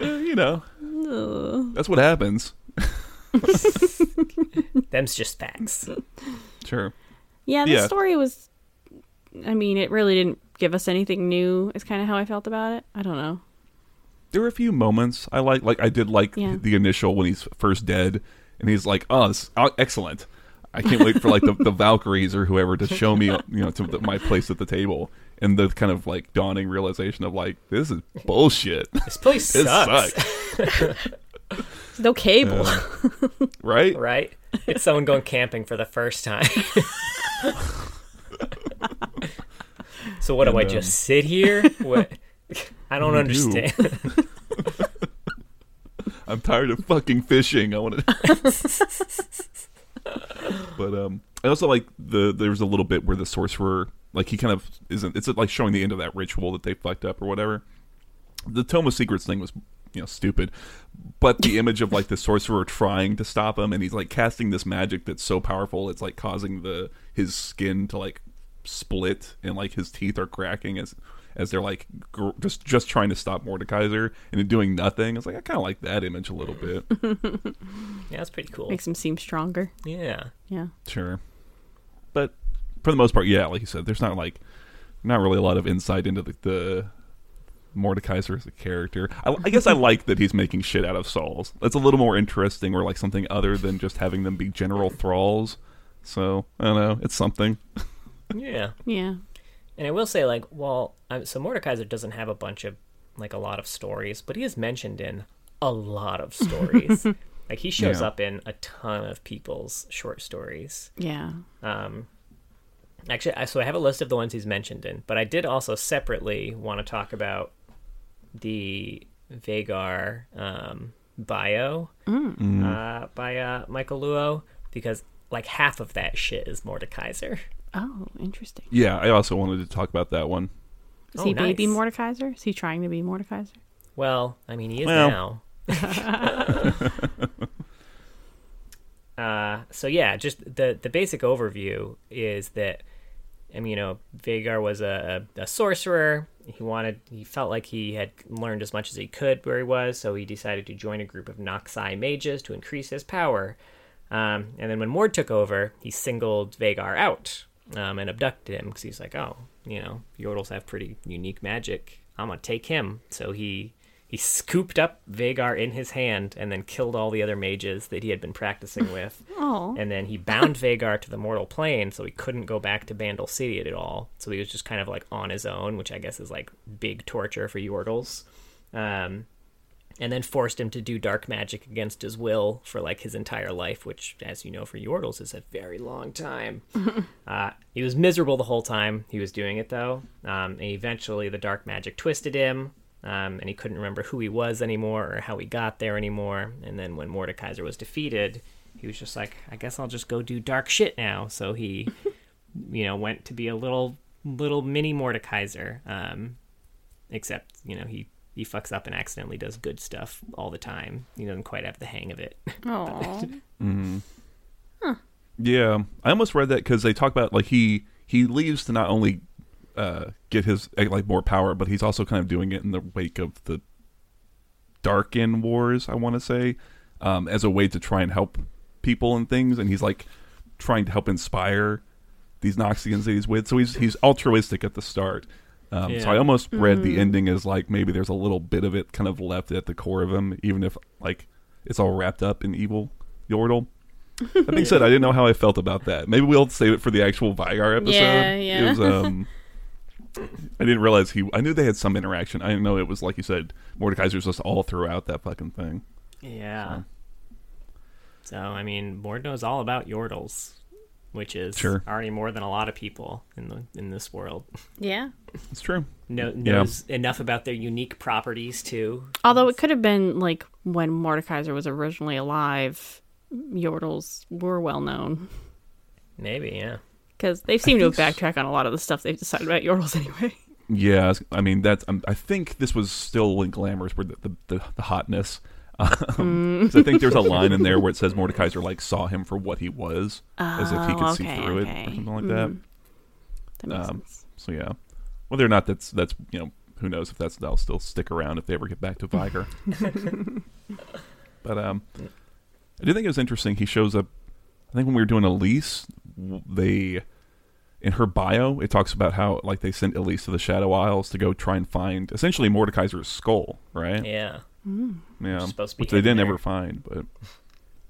Speaker 3: Eh, you know,
Speaker 1: Ugh.
Speaker 3: that's what happens.
Speaker 2: them's just facts.
Speaker 3: Sure.
Speaker 1: yeah, the
Speaker 3: Yeah.
Speaker 1: story was. I mean, it really didn't give us anything new. Is kind of how I felt about it. I don't know.
Speaker 3: There were a few moments I like. Like I did like
Speaker 1: Yeah.
Speaker 3: the initial when he's first dead, and he's like, "Oh, this, oh excellent." I can't wait for like the, the Valkyries or whoever to show me, you know, to the, my place at the table, and the kind of like dawning realization of like, this is bullshit,
Speaker 2: This place (laughs)
Speaker 3: It
Speaker 2: sucks,
Speaker 3: sucks,
Speaker 1: No cable.
Speaker 3: right?
Speaker 2: right? It's someone going camping for the first time. (laughs) so what do I
Speaker 3: um,
Speaker 2: just sit here? What? I don't
Speaker 3: do you do?
Speaker 2: understand. (laughs)
Speaker 3: I'm tired of fucking fishing. I want to. (laughs) but um, I also like the there's a little bit where the sorcerer like he kind of isn't. It's like showing the end of that ritual that they fucked up or whatever. The Tome of Secrets thing was you know stupid, but the image of like the sorcerer trying to stop him and he's like casting this magic that's so powerful it's like causing the his skin to like split and like his teeth are cracking as as they're like gr- just just trying to stop Mordekaiser and it doing nothing. It's like I kind of like that image a little bit. (laughs)
Speaker 2: yeah, that's pretty cool.
Speaker 1: Makes him seem stronger.
Speaker 2: Yeah.
Speaker 1: Yeah.
Speaker 3: Sure. But for the most part, yeah, like you said, there's not like not really a lot of insight into the, the Mordekaiser as a character. I, I guess I like that he's making shit out of souls. That's a little more interesting, or like something other than just having them be general thralls. So I don't know. It's something. (laughs)
Speaker 2: Yeah.
Speaker 1: Yeah.
Speaker 2: And I will say, like, well, um, so Mordekaiser doesn't have a bunch of, like, a lot of stories, but he is mentioned in a lot of stories. (laughs) like, he shows
Speaker 3: Yeah.
Speaker 2: up in a ton of people's short stories.
Speaker 1: Yeah.
Speaker 2: Um, actually, I- so I have a list of the ones he's mentioned in, but I did also separately want to talk about the Veigar um, bio uh, by uh, Michael Luo because like half of that shit is Mordekaiser. (laughs)
Speaker 1: Oh, interesting.
Speaker 3: Yeah, I also wanted to talk about that one.
Speaker 1: Is
Speaker 2: Oh,
Speaker 1: he baby
Speaker 2: nice.
Speaker 1: Mordekaiser? Is he trying to be Mordekaiser?
Speaker 2: Well, I mean, he is
Speaker 3: Well.
Speaker 2: now. (laughs) (laughs) uh, so yeah, just the the basic overview is that, I mean, you know, Veigar was a, a, a sorcerer. He wanted, he felt like he had learned as much as he could where he was, so he decided to join a group of Noxai mages to increase his power. Um, and then when Mord took over, he singled Veigar out um, and abducted him because he's like, oh, you know, Yordles have pretty unique magic. I'm gonna take him. So he he scooped up Veigar in his hand and then killed all the other mages that he had been practicing (laughs) with.
Speaker 1: Oh.
Speaker 2: And then he bound Veigar to the mortal plane, so he couldn't go back to Bandle City at all. So he was just kind of like on his own, which I guess is like big torture for Yordles. Um, and then forced him to do dark magic against his will for like his entire life, which, as you know, for Yordles is a very long time. (laughs) uh, he was miserable the whole time he was doing it, though. Um, and eventually, the dark magic twisted him, um, and he couldn't remember who he was anymore or how he got there anymore. And then when Mordekaiser was defeated, he was just like, "I guess I'll just go do dark shit now." So he, (laughs) you know, went to be a little little mini Mordekaiser. Um, except you know he he fucks up and accidentally does good stuff all the time. He doesn't quite have the hang of it. (laughs)
Speaker 1: Oh.
Speaker 3: Yeah, I almost read that because they talk about like he he leaves to not only uh, get his eh, like more power, but he's also kind of doing it in the wake of the Darkin Wars. I want to say um, as a way to try and help people and things, and he's like trying to help inspire these Noxians that he's with. So he's he's altruistic at the start. Um, So I almost read the ending as like maybe there's a little bit of it kind of left at the core of him, even if like it's all wrapped up in evil Yordle. (laughs) That being said, I didn't know how I felt about that. Maybe we'll save it for the actual Veigar episode.
Speaker 1: Yeah, yeah.
Speaker 3: It was, (laughs) um, I didn't realize he. I knew they had some interaction. I didn't know it was like you said. Mordekaiser's just all throughout that fucking thing.
Speaker 2: Yeah. So I mean, Mord knows all about Yordles, which is
Speaker 3: Sure.
Speaker 2: already more than a lot of people in the in this world.
Speaker 1: Yeah.
Speaker 3: It's true.
Speaker 2: Know, knows enough about their unique properties too.
Speaker 1: Although it could have been like when Mordekaiser was originally alive, Yordles were well known
Speaker 2: Maybe, yeah.
Speaker 1: because they seem to have
Speaker 3: think s-
Speaker 1: backtracked on a lot of the stuff they've decided about Yordles (laughs) anyway.
Speaker 3: Yeah, I mean that's. Um, I think this was still in Glamours where the the, the, the hotness. Um, 'cause I think there's a line in there where it says Mordekaiser like saw him for what he was, as if he could
Speaker 1: Oh,
Speaker 3: see through
Speaker 1: okay.
Speaker 3: it or something like that.
Speaker 1: That makes
Speaker 3: Um,
Speaker 1: sense.
Speaker 3: So yeah, whether or not that's that's you know who knows if that's that'll still stick around if they ever get back to Veigar. (laughs) (laughs) but um, I do think it was interesting. He shows up. I think when we were doing Elise, they in her bio it talks about how like they sent Elise to the Shadow Isles to go try and find essentially Mordekaiser's skull, right?
Speaker 2: Yeah.
Speaker 3: Yeah,
Speaker 2: supposed to be
Speaker 3: which they didn't
Speaker 2: there.
Speaker 3: ever find, but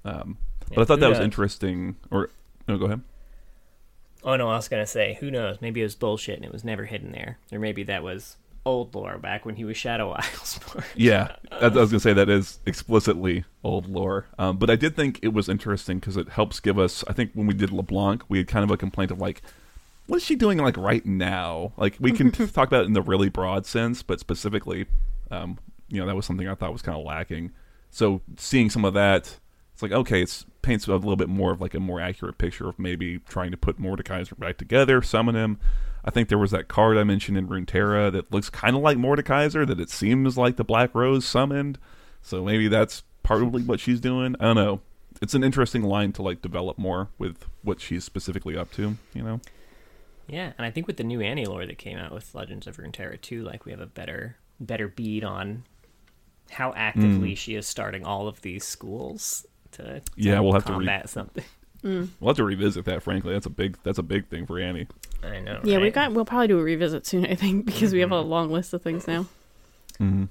Speaker 3: um,
Speaker 2: Yeah,
Speaker 3: but I thought that was interesting. Or no, go ahead.
Speaker 2: Oh no, I was gonna say, who knows? Maybe it was bullshit and it was never hidden there, or maybe that was old lore back when he was Shadow (laughs) Isles.
Speaker 3: Yeah, I, I was gonna say that is explicitly old lore, um, but I did think it was interesting because it helps give us. I think when we did LeBlanc, we had kind of a complaint of like what is she doing like right now? Like we (laughs) can talk about it in the really broad sense, but specifically, um, you know, that was something I thought was kind of lacking. So seeing some of that, it's like okay, it's paints a little bit more of like a more accurate picture of maybe trying to put Mordekaiser back together, summon him. I think there was that card I mentioned in Runeterra that looks kind of like Mordekaiser, that it seems like the Black Rose summoned. So maybe that's partly what she's doing. I don't know. It's an interesting line to like develop more with what she's specifically up to. You know.
Speaker 2: Yeah, and I think with the new Annie lore that came out with Legends of Runeterra too, like we have a better better bead on how actively she is starting all of these schools to, to
Speaker 3: Yeah, we'll have to re-
Speaker 2: combat something.
Speaker 3: We'll have to revisit that. Frankly, that's a big that's a big thing for Annie.
Speaker 2: I know.
Speaker 1: Yeah,
Speaker 2: right?
Speaker 1: we've got. We'll probably do a revisit soon. I think because we have
Speaker 2: Mm-hmm.
Speaker 1: a long list of things now.
Speaker 3: hmm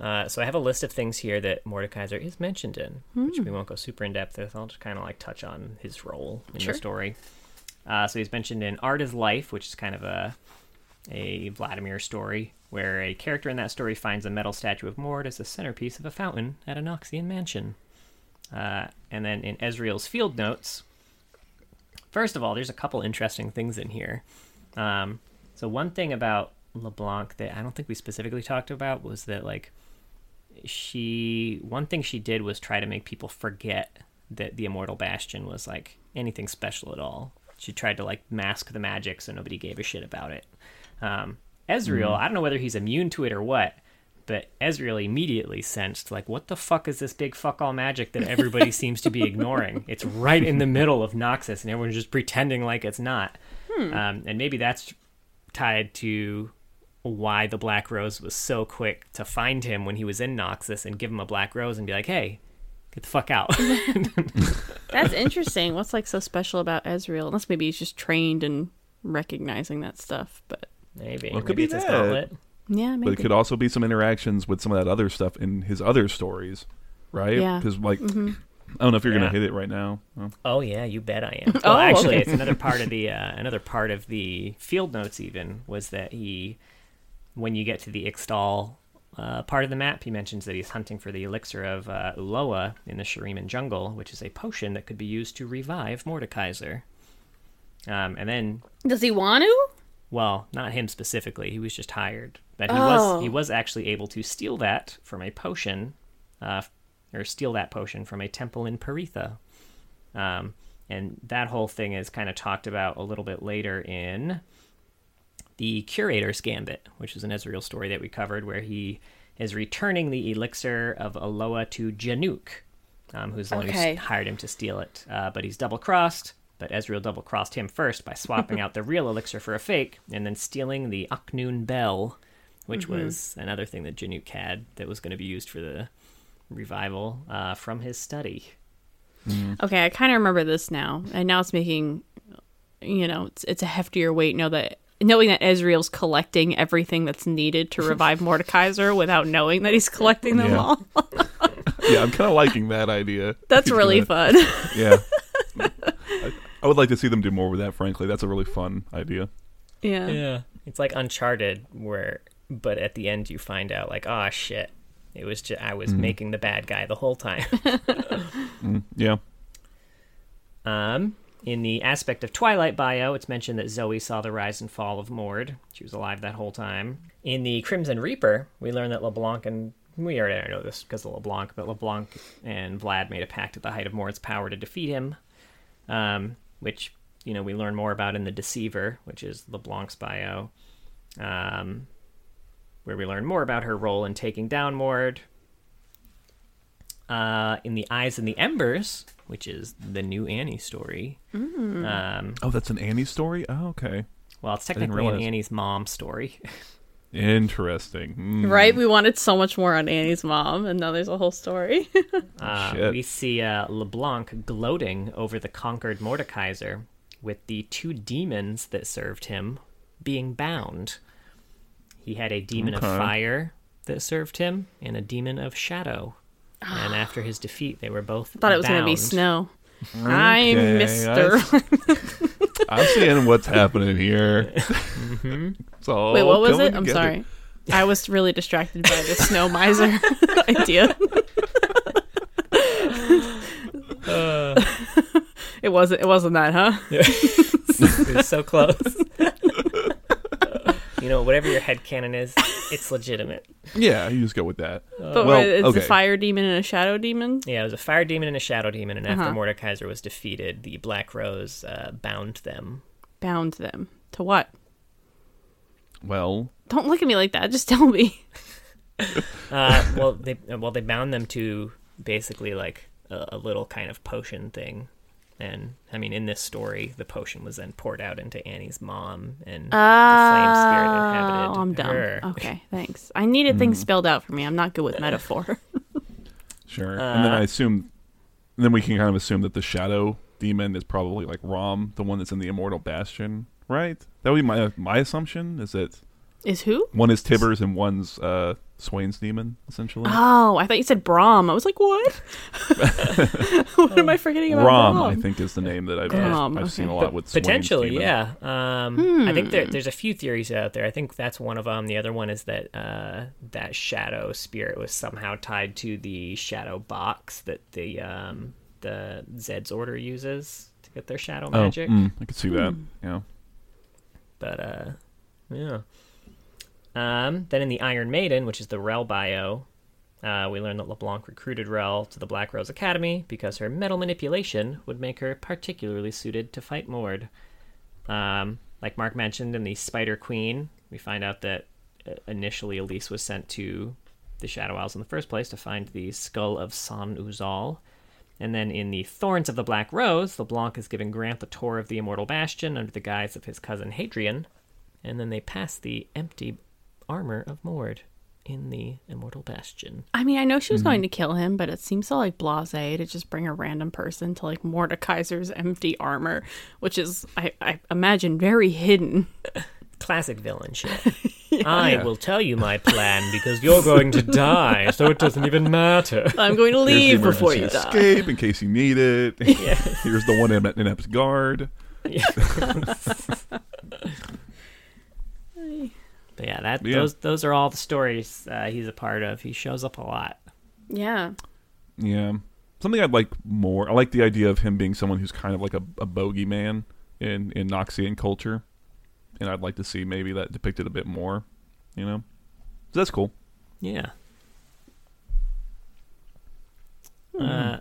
Speaker 2: Uh, so I have a list of things here that Mordekaiser is mentioned in, which
Speaker 1: Hmm.
Speaker 2: we won't go super in depth with. I'll just kind of like touch on his role in
Speaker 1: Sure.
Speaker 2: the story. Uh, so he's mentioned in Art is Life, which is kind of a a Vladimir story, where a character in that story finds a metal statue of Mord as the centerpiece of a fountain at a Noxian mansion. Uh, and then in Ezreal's Field Notes, first of all, there's a couple interesting things in here. Um, so one thing about LeBlanc that I don't think we specifically talked about was that like she one thing she did was try to make people forget that the immortal bastion was like anything special at all she tried to like mask the magic so nobody gave a shit about it um, ezreal i don't know whether he's immune to it or what but ezreal immediately sensed like what the fuck is this big fuck all magic that everybody (laughs) seems to be ignoring it's right in the middle of noxus and everyone's just pretending like it's not um, and maybe that's tied to why the Black Rose was so quick to find him when he was in Noxus and give him a Black Rose and be like, "Hey, get the fuck out." (laughs) (laughs)
Speaker 1: That's interesting. What's like so special about Ezreal? Unless maybe he's just trained in recognizing that stuff. But
Speaker 2: maybe
Speaker 3: Well, it could
Speaker 2: maybe
Speaker 3: be
Speaker 2: it's his
Speaker 3: that.
Speaker 2: gauntlet.
Speaker 1: yeah,
Speaker 3: But it could also be some interactions with some of that other stuff in his other stories, right?
Speaker 1: Yeah.
Speaker 3: Because like, I don't know if you're
Speaker 2: Yeah.
Speaker 3: gonna hit it right now. Oh.
Speaker 2: Oh yeah, you bet I am. (laughs)
Speaker 1: Oh,
Speaker 2: Well, actually,
Speaker 1: okay.
Speaker 2: it's another part of the uh, another part of the field notes. Even was that he, when you get to the Ixtal uh, part of the map, he mentions that he's hunting for the elixir of uh, Uloa in the Shuriman jungle, which is a potion that could be used to revive Mordekaiser. Um, and then
Speaker 1: Does he want to?
Speaker 2: Well, not him specifically. He was just hired, but he
Speaker 1: Oh.
Speaker 2: was he was actually able to steal that from a potion, uh, or steal that potion from a temple in Paritha. Um, and that whole thing is kind of talked about a little bit later in the Curator's Gambit, which is an Ezreal story that we covered, where he is returning the elixir of Aloa to Januk, um, who's the one who hired him to steal it. Uh, but he's double crossed. But Ezreal double crossed him first by swapping (laughs) out the real elixir for a fake, and then stealing the Aknoon Bell, which was another thing that Januk had that was going to be used for the revival uh, from his study.
Speaker 1: Okay, I kind of remember this now, and now it's making, you know, it's it's a heftier weight. Know that knowing that Ezreal's collecting everything that's needed to revive (laughs) Mordekaiser without knowing that he's collecting them
Speaker 3: Yeah.
Speaker 1: all. (laughs)
Speaker 3: Yeah, I'm kind of liking that idea.
Speaker 1: That's
Speaker 3: He's
Speaker 1: really
Speaker 3: gonna-
Speaker 1: fun.
Speaker 3: Yeah. I, I would like to see them do more with that. Frankly, that's a really fun idea.
Speaker 1: yeah.
Speaker 2: Yeah, it's like Uncharted, where but at the end you find out like, oh shit, it was just I was making the bad guy the whole time. (laughs)
Speaker 3: Mm, yeah.
Speaker 2: um, in the aspect of Twilight bio, it's mentioned that Zoe saw the rise and fall of Mord. She was alive that whole time. In the Crimson Reaper, we learn that LeBlanc and we already know this because of LeBlanc, but LeBlanc and Vlad made a pact at the height of Mord's power to defeat him. Um, which you know we learn more about in the Deceiver, which is LeBlanc's bio. Um, where we learn more about her role in taking down Mord. Uh, in the Eyes and the Embers, which is the new Annie story. Um,
Speaker 3: Oh, that's an Annie story. Oh, okay.
Speaker 2: well, it's technically an. Annie's mom story. (laughs)
Speaker 3: Interesting. Mm.
Speaker 1: Right? We wanted so much more on Annie's mom, and now there's a whole story. (laughs)
Speaker 2: Uh, we see uh, LeBlanc gloating over the conquered Mordekaiser, with the two demons that served him being bound. He had a demon of fire that served him, and a demon of shadow. and after his defeat, they were both.
Speaker 1: Thought it was going to be
Speaker 2: bound.
Speaker 1: Snow. I'm
Speaker 3: Okay,
Speaker 1: Mister. (laughs) (laughs)
Speaker 3: I'm seeing what's happening here.
Speaker 2: Mm-hmm.
Speaker 3: It's all
Speaker 1: Wait, what was
Speaker 3: coming
Speaker 1: it? I'm sorry. I was really distracted by the snow miser (laughs) idea.
Speaker 2: Uh, (laughs)
Speaker 1: It wasn't. It wasn't that, huh? (laughs)
Speaker 2: it was so close. You know, whatever your headcanon is, it's legitimate.
Speaker 3: Yeah, you just go with that.
Speaker 1: But
Speaker 3: well,
Speaker 1: it's
Speaker 3: okay.
Speaker 1: a fire demon and a shadow demon.
Speaker 2: Yeah, it was a fire demon and a shadow demon, and after
Speaker 1: Uh-huh.
Speaker 2: Mordekaiser was defeated, the Black Rose uh, bound them.
Speaker 1: Bound them to what?
Speaker 3: Well,
Speaker 1: Don't look at me like that. Just tell me.
Speaker 2: Uh, well, they well they bound them to basically like a, a little kind of potion thing, and I mean in this story, the potion was then poured out into Annie's mom, and the flame spirit inhabited
Speaker 1: Oh, I'm dumb.
Speaker 2: her.
Speaker 1: Okay, thanks. I needed things spelled out for me. I'm not good with metaphor. (laughs)
Speaker 3: sure. and then
Speaker 2: Uh,
Speaker 3: I assume, then we can kind of assume that the shadow demon is probably like Raum, the one that's in the Immortal Bastion, right? That would be my my assumption. Is that
Speaker 1: Is who?
Speaker 3: one is Tibbers and one's uh, Swain's demon, essentially.
Speaker 1: Oh, I thought you said Brom. I was like, what? (laughs) (laughs) what am I forgetting about
Speaker 3: Raum,
Speaker 1: Brahm?
Speaker 3: I think, is the name that I've,
Speaker 1: Raum,
Speaker 3: I've seen a lot with Swain's
Speaker 2: Potentially,
Speaker 3: demon.
Speaker 2: yeah. Um, I think
Speaker 1: Hmm.
Speaker 2: there, there's a few theories out there. I think that's one of them. The other one is that uh, that shadow spirit was somehow tied to the shadow box that the um, the Zed's order uses to get their shadow
Speaker 3: Oh,
Speaker 2: magic.
Speaker 3: mm, I could see that.
Speaker 1: Hmm.
Speaker 3: Yeah.
Speaker 2: But uh, yeah. Um, then in the Iron Maiden, which is the Rell bio, uh, we learn that LeBlanc recruited Rell to the Black Rose Academy because her metal manipulation would make her particularly suited to fight Mord. Um, like Mark mentioned in the Spider Queen, we find out that uh, initially Elise was sent to the Shadow Isles in the first place to find the skull of Sahn-Uzal. And then in the Thorns of the Black Rose, LeBlanc is giving Grant the tour of the Immortal Bastion under the guise of his cousin Hadrian. And then they pass the empty armor of Mord in the Immortal Bastion.
Speaker 1: I mean, I know she was mm-hmm. going to kill him, but it seems so like blase to just bring a random person to like Mordekaiser's empty armor, which is, I, I imagine, very hidden. (laughs)
Speaker 2: Classic villain shit. (laughs) I will tell you my plan because you're going to die, so it doesn't even matter. (laughs)
Speaker 1: I'm going to leave before you die.
Speaker 3: escape in case you need it. Here's the one in inept guard.
Speaker 2: But yeah, that
Speaker 3: Yeah.
Speaker 2: those those are all the stories uh, he's a part of. He shows up a lot.
Speaker 1: Yeah.
Speaker 3: Yeah. Something I'd like more. I like the idea of him being someone who's kind of like a, a bogeyman in, in Noxian culture. And I'd like to see maybe that depicted a bit more, you know? So that's cool.
Speaker 2: Yeah. Uh,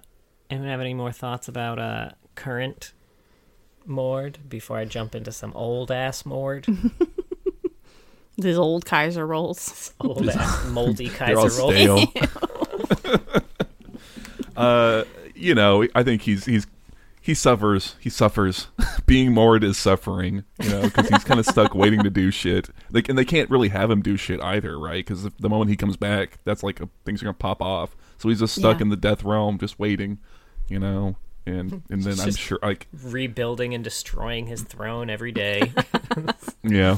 Speaker 2: anyone have any more thoughts about uh, current Mord before I jump into some old ass Mord? (laughs)
Speaker 1: These old Kaiser rolls. (laughs)
Speaker 2: old ass (laughs) moldy Kaiser
Speaker 3: rolls. (laughs) uh, you know, I think he's he's he suffers. He suffers. Being Mord is suffering. You know, because he's kind of stuck waiting to do shit. Like, and they can't really have him do shit either, right? Because the moment he comes back, that's like a, things are gonna pop off. So he's just stuck
Speaker 1: Yeah.
Speaker 3: in the death realm, just waiting. You know, and and then I'm sure, like,
Speaker 2: Rebuilding and destroying his throne every day.
Speaker 3: Yeah.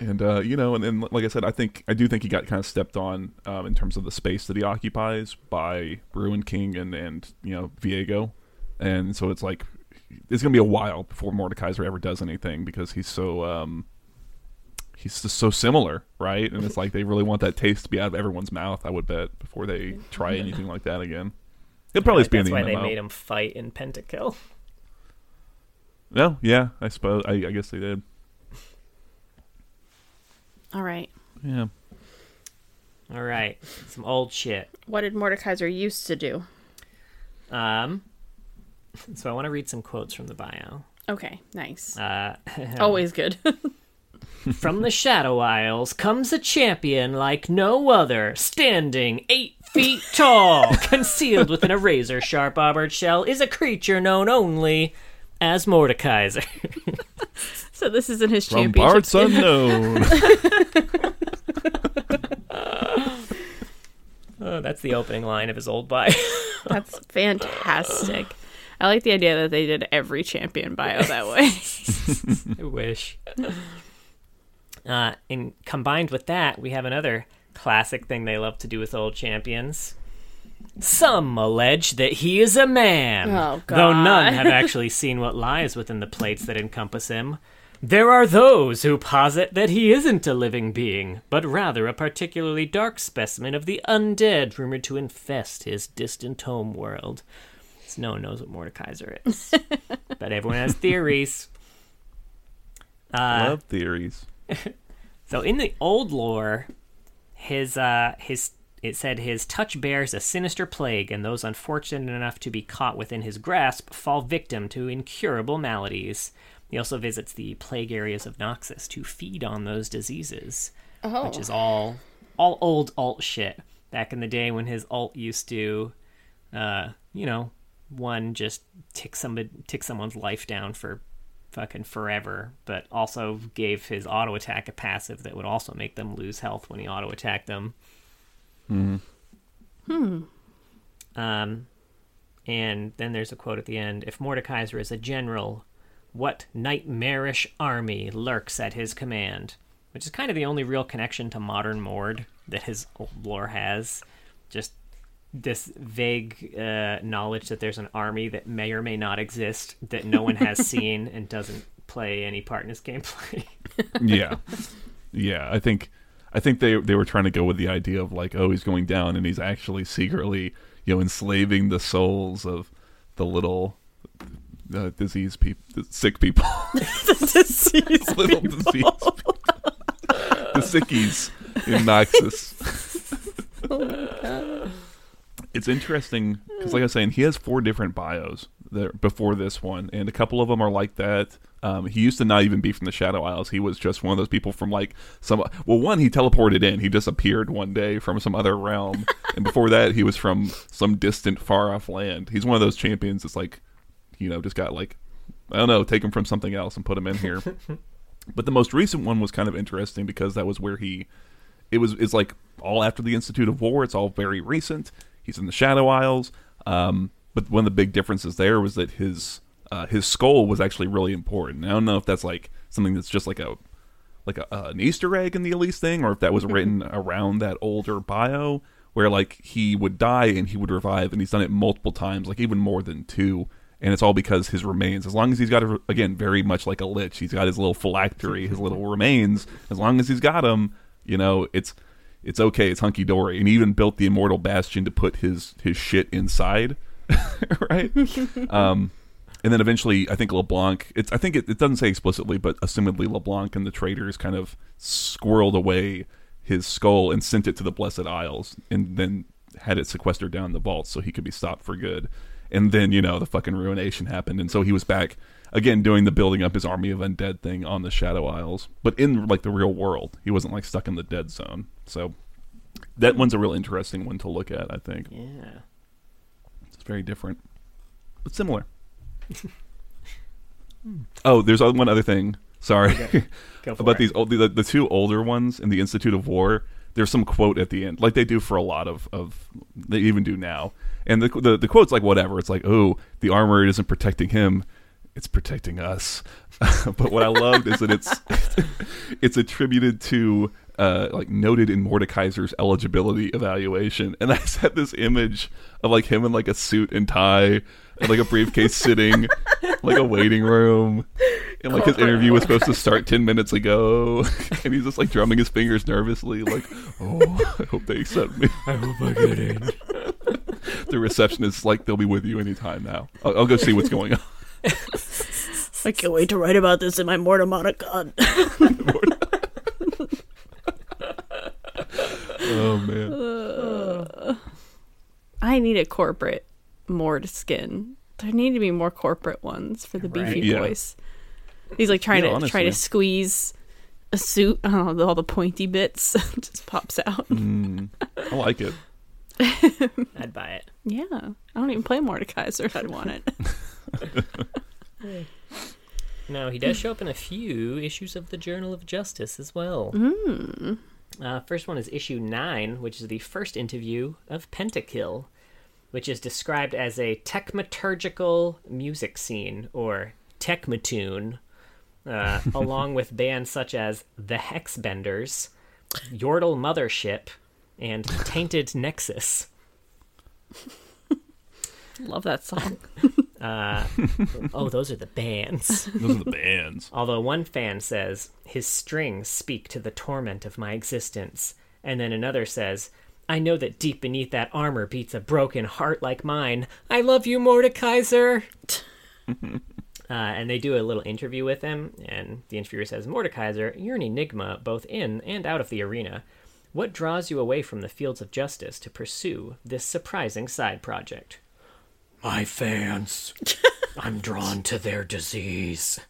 Speaker 3: And uh, you know, and then like I said, I think I do think he got kind of stepped on um, in terms of the space that he occupies by Ruined King and and you know Viego, and so it's like it's gonna be a while before Mordekaiser ever does anything because he's so um, he's just so similar, right? And it's like they really want that taste to be out of everyone's mouth. I would bet before they try anything like that again. (laughs) It'll probably be in
Speaker 2: That's
Speaker 3: the
Speaker 2: why they made him fight in Pentakill.
Speaker 3: No, yeah, I suppose I, I guess they did.
Speaker 1: All right.
Speaker 3: Yeah.
Speaker 2: All right, some old shit.
Speaker 1: What did Mordekaiser used to do?
Speaker 2: Um, (laughs) so I want to read some quotes from the bio.
Speaker 1: Okay, nice.
Speaker 2: Uh, (laughs)
Speaker 1: Always good. (laughs)
Speaker 2: From the Shadow Isles comes a champion like no other, standing eight feet tall, concealed within a razor sharp armored shell, is a creature known only as Mordekaiser. (laughs)
Speaker 1: so this isn't his
Speaker 3: From
Speaker 1: championship.
Speaker 3: parts
Speaker 1: skin.
Speaker 3: unknown. (laughs) (laughs)
Speaker 2: oh, that's the opening line of his old bio.
Speaker 1: That's fantastic. I like the idea that they did every champion bio that way.
Speaker 2: I wish. Uh, and combined with that, we have another classic thing they love to do with old champions. Some allege that he is a man,
Speaker 1: Oh,
Speaker 2: though none have actually (laughs) seen what lies within the plates that encompass him. There are those who posit that he isn't a living being, but rather a particularly dark specimen of the undead rumored to infest his distant home world. So no one knows what Mordekaiser is. (laughs) but everyone has theories. (laughs) Uh,
Speaker 3: Love theories.
Speaker 2: So in the old lore, his uh his it said his touch bears a sinister plague, and those unfortunate enough to be caught within his grasp fall victim to incurable maladies. He also visits the plague areas of Noxus to feed on those diseases,
Speaker 1: Oh.
Speaker 2: which is all all old ult shit. Back in the day when his ult used to, uh, you know, one just tick somebody tick someone's life down for fucking forever, but also gave his auto attack a passive that would also make them lose health when he auto attacked them. Hmm. Um, and then there's a quote at the end: "If Mordekaiser is a general, what nightmarish army lurks at his command?" Which is kind of the only real connection to modern Mord that his old lore has. Just this vague uh, knowledge that there's an army that may or may not exist that no one has (laughs) seen and doesn't play any part in his gameplay.
Speaker 3: yeah, yeah. I think I think they they were trying to go with the idea of like, oh, he's going down, and he's actually secretly, you know, enslaving the souls of the little uh, disease people, sick people, (laughs) (laughs) the
Speaker 1: Disease
Speaker 3: little
Speaker 1: people.
Speaker 3: disease, people. the sickies in (laughs) Noxus. It's interesting because, like I was saying, he has four different bios there before this one, and a couple of them are like that. Um, he used to not even be from the Shadow Isles. He was just one of those people from like some. Well, one he teleported in. He disappeared one day from some other realm, (laughs) and before that, he was from some distant, far off land. He's one of those champions that's like, you know, just got like, I don't know, take him from something else and put him in here. (laughs) but the most recent one was kind of interesting because that was where he it was it's like all after the Institute of War. It's all very recent. He's in the Shadow Isles. Um, but one of the big differences there was that his uh, his skull was actually really important. I don't know if that's like something that's just like a like a, uh, an Easter egg in the Elise thing, or if that was written around that older bio where like he would die and he would revive, and he's done it multiple times, like even more than two. And it's all because his remains. As long as he's got a, again, very much like a lich, he's got his little phylactery, his little remains. As long as he's got them, you know, it's it's okay, it's hunky dory. And he even built the immortal bastion to put his his shit inside, (laughs) right? um, and then eventually, I think LeBlanc. It's I think it, it doesn't say explicitly, but assumedly LeBlanc and the traitors kind of squirreled away his skull and sent it to the Blessed Isles, and then had it sequestered down in the vault so he could be stopped for good. And then you know the fucking ruination happened, and so he was back again doing the building up his army of undead thing on the Shadow Isles, but in like the real world. He wasn't like stuck in the dead zone. So that one's a real interesting one to look at. I think
Speaker 2: yeah.
Speaker 3: It's very different, but similar. (laughs) Hmm. oh, there's one other thing. Sorry (laughs)
Speaker 2: for
Speaker 3: about
Speaker 2: it.
Speaker 3: these old the, the two older ones in the Institute of War. There's some quote at the end, like they do for a lot of of they even do now. And the the, the quote's like whatever. It's like, oh, the armor isn't protecting him; it's protecting us. (laughs) but what I loved is that it's it's attributed to uh, like noted in Mordekaiser's eligibility evaluation, and (laughs) I just had this image of like him in like a suit and tie and like a briefcase (laughs) sitting like a waiting room, and like his interview was supposed to start ten minutes ago, (laughs) and he's just like drumming his fingers nervously, like, oh, I hope they accept me.
Speaker 2: I hope I get in.
Speaker 3: The receptionist's like, they'll be with you anytime now. I'll, I'll go see what's going on.
Speaker 1: I can't wait to write about this in my Mortimonacon.
Speaker 3: Oh man. (sighs)
Speaker 1: I need a corporate Mord skin. There need to be more corporate ones for the
Speaker 2: Right.
Speaker 1: beefy
Speaker 3: Yeah.
Speaker 1: voice. He's like trying
Speaker 3: Yeah,
Speaker 1: to try to squeeze a suit. I all the pointy bits (laughs) just pops out.
Speaker 3: Mm, I like it. (laughs)
Speaker 2: I'd buy it.
Speaker 1: Yeah, I don't even play Mordekaiser. I'd want it. (laughs)
Speaker 2: No, he does show up in a few issues of the Journal of Justice as well. Uh, first one is issue 9, which is the first interview of Pentakill, which is described as a techmaturgical music scene, or techmatune, uh, (laughs) along with bands such as The Hexbenders, Yordle Mothership, and Tainted Nexus. (laughs)
Speaker 1: Love that song. (laughs)
Speaker 2: Uh, (laughs) oh, those are the bands.
Speaker 3: Those are the bands. (laughs)
Speaker 2: Although one fan says, His strings speak to the torment of my existence. And then another says, I know that deep beneath that armor beats a broken heart like mine. I love you, Mordekaiser! (laughs) Uh, and they do a little interview with him, and the interviewer says, Mordekaiser, you're an enigma both in and out of the arena. What draws you away from the fields of justice to pursue this surprising side project? My fans. (laughs) I'm drawn to their disease.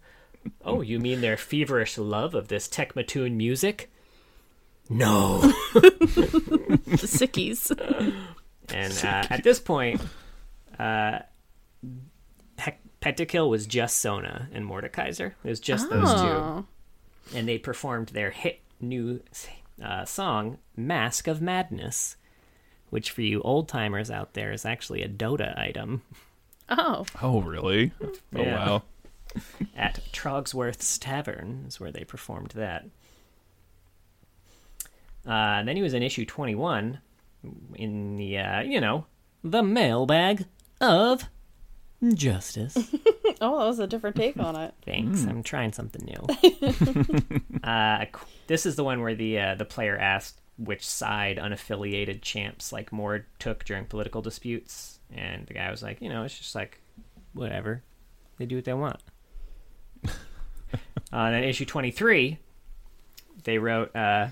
Speaker 2: Oh, you mean their feverish love of this techmatune music? No. (laughs)
Speaker 1: The sickies.
Speaker 2: And uh, at this point, uh, Pe- Pentakill was just Sona and Mordekaiser. It was just those two.
Speaker 1: Oh.
Speaker 2: And they performed their hit new uh, song, Mask of Madness, which for you old timers out there is actually a Dota item
Speaker 1: Oh.
Speaker 3: Oh, really? Oh,
Speaker 2: Yeah.
Speaker 3: wow. (laughs)
Speaker 2: at Trogsworth's Tavern, is where they performed that. Uh, and then he was in issue 21 in the, uh, you know, the mailbag of justice. (laughs)
Speaker 1: Oh, that was a different take on it. (laughs)
Speaker 2: Thanks. I'm trying something new. uh, this is the one where the uh, the player asked which side unaffiliated champs like Mord took during political disputes, and the guy was like, you know, it's just like whatever, they do what they want. (laughs) uh, and then issue 23, they wrote. Uh,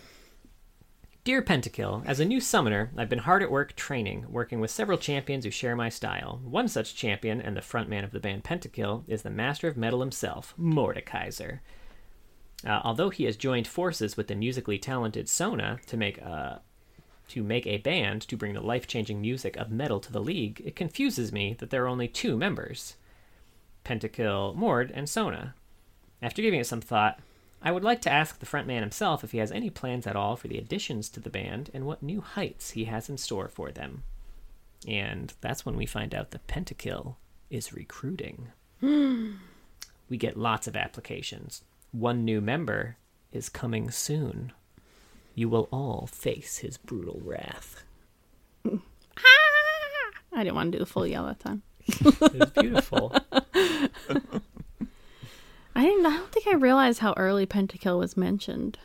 Speaker 2: Dear Pentakill, as a new summoner, I've been hard at work training, working with several champions who share my style. One such champion, and the frontman of the band Pentakill, is the master of metal himself, Mordekaiser. Uh, although he has joined forces with the musically talented Sona to make a to make a band to bring the life-changing music of metal to the league, it confuses me that there are only two members, Pentakill, Mord, and Sona. After giving it some thought, I would like to ask the frontman himself if he has any plans at all for the additions to the band and what new heights he has in store for them. And that's when we find out that Pentakill is recruiting. (gasps) we get lots of applications. One new member is coming soon. You will all face his brutal wrath. (laughs)
Speaker 1: I didn't want to do the full yell that time.
Speaker 2: It was beautiful. (laughs)
Speaker 1: I didn't. I don't think I realized how early Pentakill was mentioned.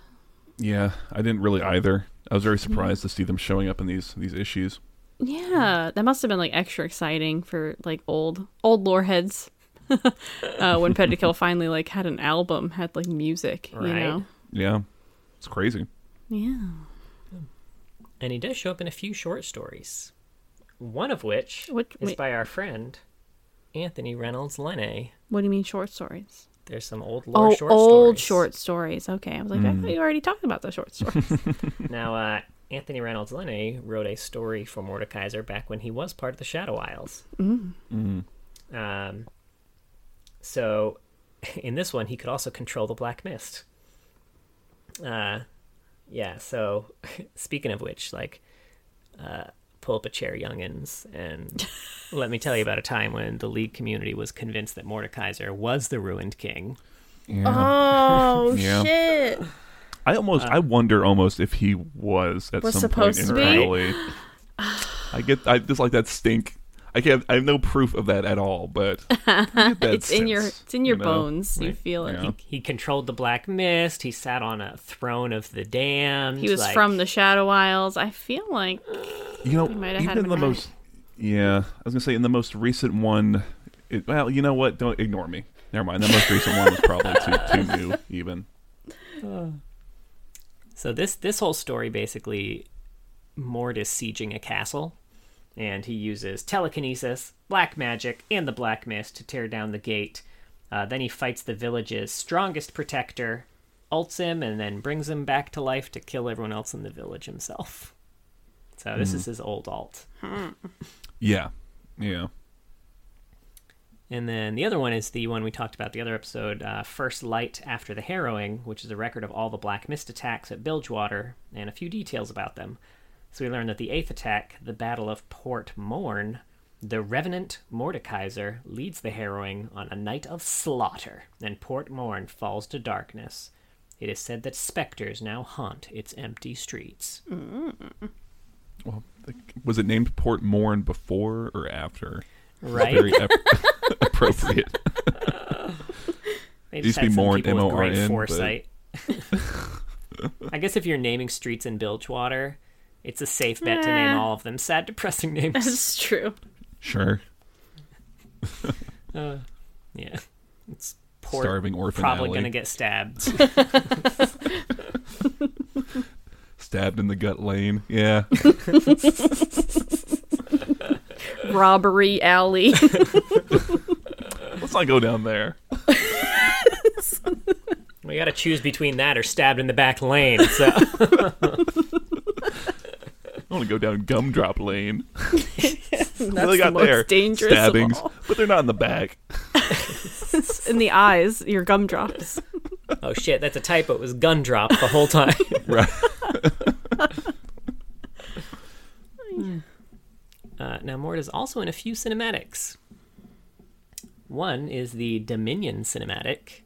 Speaker 3: Yeah, I didn't really either. I was very surprised to see them showing up in these these issues.
Speaker 1: Yeah, that must have been like extra exciting for like old old lore heads. (laughs) uh, when Pentakill finally like had an album, had like music, you know.
Speaker 3: Yeah, it's crazy.
Speaker 1: Yeah.
Speaker 2: and he does show up in a few short stories. One of which
Speaker 1: What?
Speaker 2: is
Speaker 1: Wait,
Speaker 2: by our friend Anthony Reynolds Lene.
Speaker 1: what do you mean short stories?
Speaker 2: There's some old lore
Speaker 1: Oh,
Speaker 2: short
Speaker 1: old
Speaker 2: stories.
Speaker 1: short stories. Okay, I was like, I thought you already talked about the short (laughs) stories.
Speaker 2: Now, uh, Anthony Reynolds Lene wrote a story for Mordekaiser back when he was part of the Shadow Isles.
Speaker 3: Mm.
Speaker 2: Um, so, (laughs) in this one, he could also control the Black Mist. Uh, yeah. So, (laughs) speaking of which, like, uh, pull up a chair, youngins, and (laughs) let me tell you about a time when the League community was convinced that Mordekaiser was the ruined king.
Speaker 3: Yeah.
Speaker 1: oh
Speaker 3: Yeah.
Speaker 1: shit!
Speaker 3: I almost, I wonder almost if he was at
Speaker 1: Was
Speaker 3: some point
Speaker 1: supposed to be?
Speaker 3: internally. (sighs) I get, I just like that stink. I can't, I have no proof of that at all, but I (laughs) get that
Speaker 1: It's in your it's in your
Speaker 3: you know?
Speaker 1: bones. You
Speaker 3: Like,
Speaker 1: feel it.
Speaker 3: yeah.
Speaker 2: He controlled the Black Mist. He sat on a throne of the damned.
Speaker 1: He was
Speaker 2: like-
Speaker 1: from the Shadow Isles. I feel like
Speaker 3: You know,
Speaker 1: might have had
Speaker 3: even
Speaker 1: him
Speaker 3: the
Speaker 1: right.
Speaker 3: most, yeah, I was gonna say in the most recent one. It, well, you know what? Don't ignore me. Never mind. The most recent one was probably too too new, even.
Speaker 2: So this this whole story basically, Mord is sieging a castle, and he uses telekinesis, black magic, and the black mist to tear down the gate. Uh, then he fights the village's strongest protector, ults him, and then brings him back to life to kill everyone else in the village himself. So this is his old ult.
Speaker 3: Yeah, yeah.
Speaker 2: And then the other one is the one we talked about the other episode, uh, First Light After the Harrowing, which is a record of all the Black Mist attacks at Bilgewater and a few details about them. So we learn that the eighth attack, the Battle of Port Morn, the Revenant Mordekaiser leads the harrowing on a night of slaughter, and Port Morn falls to darkness. It is said that specters now haunt its empty streets.
Speaker 3: Mm. Well, was it named Port Morn before or after?
Speaker 2: Right?
Speaker 3: Very ap- (laughs) appropriate.
Speaker 2: They
Speaker 3: Used to be Morn,
Speaker 2: people with great
Speaker 3: M-O-R-N,
Speaker 2: foresight. (laughs) I guess if you're naming streets in Bilgewater, it's a safe bet to name all of them sad, depressing (laughs) names.
Speaker 1: that's true.
Speaker 3: Sure. (laughs)
Speaker 2: Uh, yeah. It's poor,
Speaker 3: Starving orphan
Speaker 2: probably
Speaker 3: alley.
Speaker 2: gonna get stabbed. (laughs)
Speaker 3: Stabbed in the gut lane. Yeah.
Speaker 1: Robbery alley.
Speaker 3: Let's not go down there.
Speaker 2: we got to choose between that or stabbed in the back lane. So
Speaker 3: I want to go down gumdrop lane. (laughs) (laughs)
Speaker 1: That's
Speaker 3: What
Speaker 1: the
Speaker 3: they got
Speaker 1: most
Speaker 3: there?
Speaker 1: dangerous
Speaker 3: Stabbings,
Speaker 1: of all.
Speaker 3: but they're not in the back. (laughs)
Speaker 1: In the eyes, your gumdrops.
Speaker 2: oh shit, that's a typo. It was gun drop the whole time.
Speaker 3: Right.
Speaker 2: Uh, now, Mord is also in a few cinematics. One is the Dominion cinematic,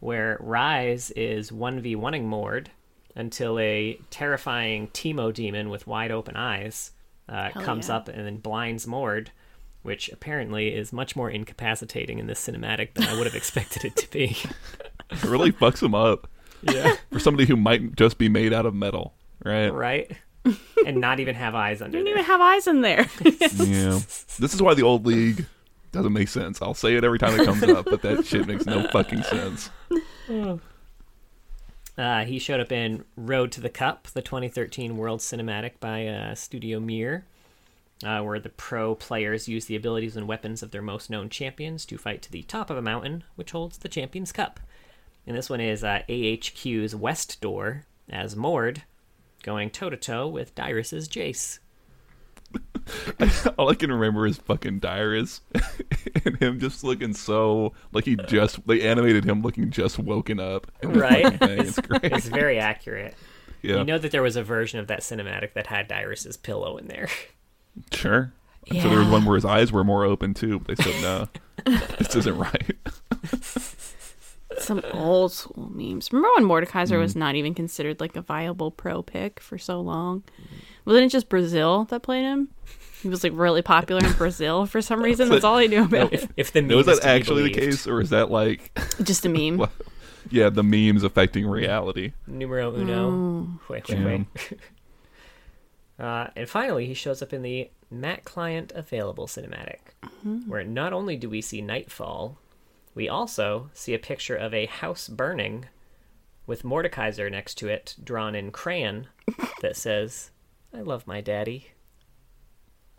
Speaker 2: where Ryze is 1v1ing Mord until a terrifying Teemo demon with wide open eyes uh, comes
Speaker 1: yeah.
Speaker 2: up and then blinds Mord, which apparently is much more incapacitating in this cinematic than I would have expected it to be. (laughs)
Speaker 3: It really fucks him up
Speaker 2: yeah.
Speaker 3: for somebody who might just be made out of metal. Right.
Speaker 2: Right? and not even have eyes under
Speaker 1: You don't
Speaker 2: there.
Speaker 1: even have eyes in there. (laughs)
Speaker 3: Yeah. This is why the old league doesn't make sense. I'll say it every time it comes up, but that shit makes no fucking sense. (laughs)
Speaker 2: Uh, he showed up in Road to the Cup, the 2013 World Cinematic by uh, Studio Mir, uh, where the pro players use the abilities and weapons of their most known champions to fight to the top of a mountain, which holds the Champions Cup. And this one is uh, AHQ's Westdoor as Mord, going toe to toe with Dyrus's Jace. (laughs)
Speaker 3: All I can remember is fucking Dyrus (laughs) and him just looking so like he just they animated him looking just woken up. (laughs)
Speaker 2: Right?
Speaker 3: fucking. It's.
Speaker 2: It's very accurate.
Speaker 3: Yeah.
Speaker 2: You know that there was a version of that cinematic that had Dyrus's pillow in there.
Speaker 3: Sure. I'm sure there was one where his eyes were more open too, but they said no. this isn't right.
Speaker 1: Some old school memes. Remember when Mordekaiser was mm. not even considered like a viable pro pick for so long? Mm. Wasn't it just Brazil that played him? He was like really popular in Brazil for some (laughs) reason. That's all I knew about.
Speaker 2: If, if the
Speaker 3: No, is
Speaker 2: meme is
Speaker 3: that
Speaker 2: to be
Speaker 3: actually the case, or is that like, (laughs)
Speaker 1: Just a meme. (laughs)
Speaker 3: Yeah, the memes affecting reality?
Speaker 2: Numero uno. Wait, wait, wait. uh, and finally, he shows up in the Mac Client Available cinematic, where not only do we see Nightfall, we also see a picture of a house burning with Mordekaiser next to it, drawn in crayon, that says, I love my daddy.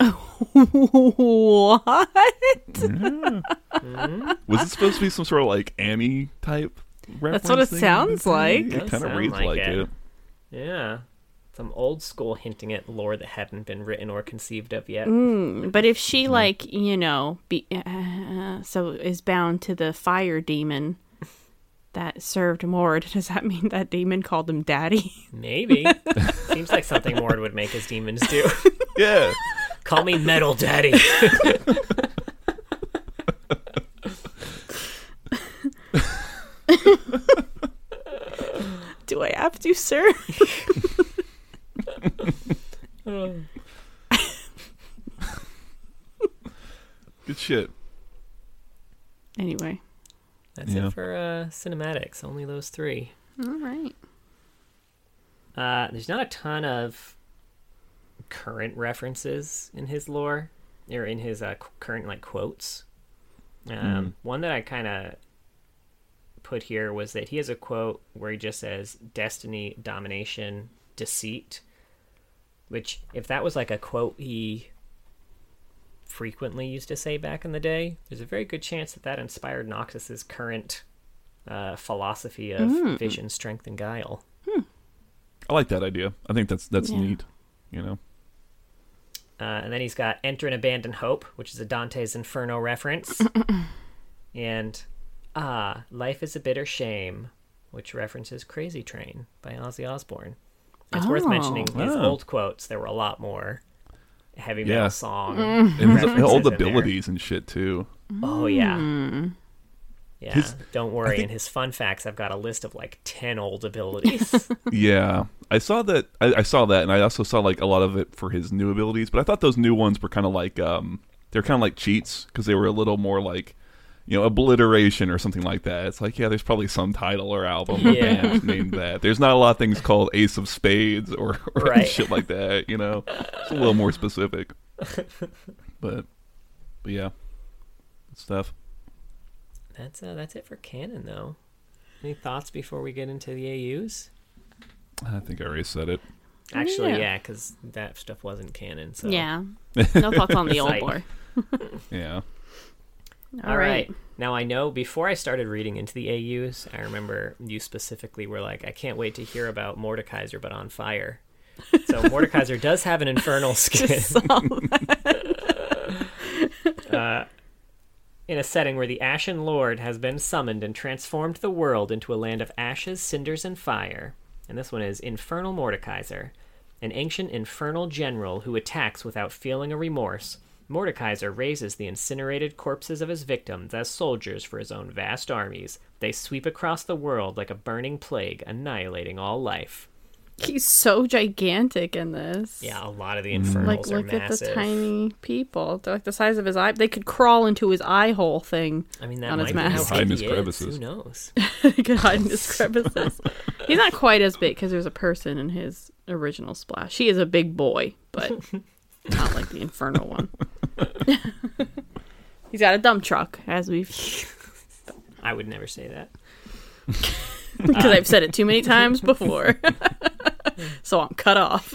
Speaker 2: (laughs)
Speaker 1: what?
Speaker 3: Was it supposed to be some sort of like Annie type?
Speaker 1: That's what it sounds like.
Speaker 3: It
Speaker 2: Does
Speaker 3: kind of reads
Speaker 2: like
Speaker 3: like
Speaker 2: it.
Speaker 3: it.
Speaker 2: Yeah. Some old school hinting at lore that hadn't been written or conceived of yet.
Speaker 1: But if she like you know be uh, (laughs) so is bound to the fire demon that served Mord, (laughs) does that mean that demon called him daddy?
Speaker 2: Maybe. Seems like something Mord would make his demons do. (laughs)
Speaker 3: Yeah.
Speaker 2: Call me Metal Daddy.
Speaker 1: Do I have to, sir?
Speaker 3: Good shit.
Speaker 1: anyway,
Speaker 2: That's
Speaker 3: Yeah.
Speaker 2: it for uh, cinematics. Only those three.
Speaker 1: all right.
Speaker 2: Uh, there's not a ton of current references in his lore or in his uh, current like quotes. Um, One that I kind of put here was that he has a quote where he just says "destiny, domination, deceit," which if that was like a quote he frequently used to say back in the day, there's a very good chance that that inspired Noxus's current uh, philosophy of vision, strength, and guile.
Speaker 3: I like that idea. I think that's that's
Speaker 1: Yeah.
Speaker 3: neat. You know.
Speaker 2: Uh, and then he's got Enter and Abandon Hope, which is a Dante's Inferno reference. (coughs) and Ah, Life is a Bitter Shame, which references Crazy Train by Ozzy Osbourne. It's worth
Speaker 1: Oh.
Speaker 2: mentioning his
Speaker 3: Oh.
Speaker 2: old quotes. There were a lot more heavy metal
Speaker 3: Yeah.
Speaker 2: song.
Speaker 3: And his old abilities and shit too.
Speaker 2: Oh, yeah. Yeah,
Speaker 3: His-
Speaker 2: don't worry.
Speaker 3: think-
Speaker 2: In his fun facts, I've got a list of like 10 old abilities. (laughs)
Speaker 3: Yeah, I saw that. I, I saw that, and I also saw like a lot of it for his new abilities. But I thought those new ones were kind of like um, they're kind of like cheats because they were a little more like you know obliteration or something like that. It's like yeah, there's probably some title or album or
Speaker 2: Yeah.
Speaker 3: band (laughs) named that. There's not a lot of things called Ace of Spades or, (laughs) or
Speaker 2: Right.
Speaker 3: shit like that. You know, it's a little more specific. But but yeah, good stuff.
Speaker 2: That's uh, that's it for canon, though. Any thoughts before we get into the AUs?
Speaker 3: I think I already said it.
Speaker 2: Actually,
Speaker 1: Yeah.
Speaker 2: yeah, because that stuff wasn't canon. So
Speaker 1: Yeah. (laughs) No thoughts on the old
Speaker 2: Psych.
Speaker 1: boy. (laughs)
Speaker 3: Yeah.
Speaker 1: All right.
Speaker 2: Now I know before I started reading into the AUs, I remember you specifically were like, I can't wait to hear about Mordekaiser, but on fire. So (laughs) Mordekaiser does have an infernal skin uh, in a setting where the Ashen Lord has been summoned and transformed the world into a land of ashes, cinders, and fire. And this one is Infernal Mordekaiser, an ancient infernal general who attacks without feeling a remorse. Mordekaiser raises the incinerated corpses of his victims as soldiers for his own vast armies. They sweep across the world like a burning plague, annihilating all life.
Speaker 1: He's so gigantic in this.
Speaker 2: Yeah, a lot of the infernals
Speaker 1: Like,
Speaker 2: are
Speaker 1: look at the tiny people. They're like the size of his eye. They could crawl into his eye hole thing.
Speaker 2: I mean, that
Speaker 1: on his
Speaker 2: might be
Speaker 1: mask.
Speaker 3: Hide in his crevices.
Speaker 2: Who knows? (laughs)
Speaker 1: they could hide in his crevices. He's not quite as big because there's a person in his original splash. He is a big boy, but (laughs) not like the infernal one. (laughs) He's got a dump truck, as we've
Speaker 2: I would never say that. (laughs)
Speaker 1: because I've said it too many times before. (laughs) so I'm cut off.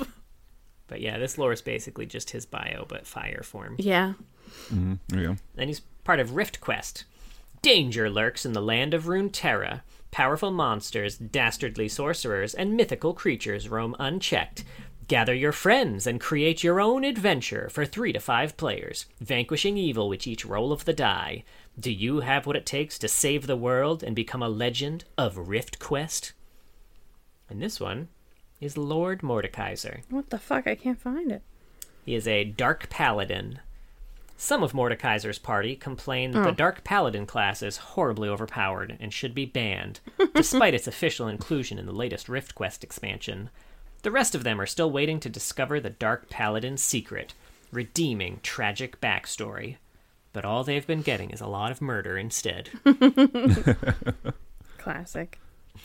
Speaker 2: But yeah, this lore is basically just his bio, but fire form.
Speaker 1: Yeah.
Speaker 3: Mm-hmm. Yeah.
Speaker 2: And he's part of Rift Quest. Danger lurks in the land of Runeterra. Powerful monsters, dastardly sorcerers, and mythical creatures roam unchecked. Gather your friends and create your own adventure for three to five players, vanquishing evil with each roll of the die. Do you have what it takes to save the world and become a legend of Rift Quest? And this one is Lord Mordekaiser.
Speaker 1: What the fuck? I can't find it.
Speaker 2: He is a Dark Paladin. Some of Mordekaiser's party complain that the oh. Dark Paladin class is horribly overpowered and should be banned, (laughs) despite its official inclusion in the latest Rift Quest expansion. The rest of them are still waiting to discover the Dark Paladin's secret, redeeming tragic backstory. But all they've been getting is a lot of murder instead. (laughs) (laughs)
Speaker 1: Classic.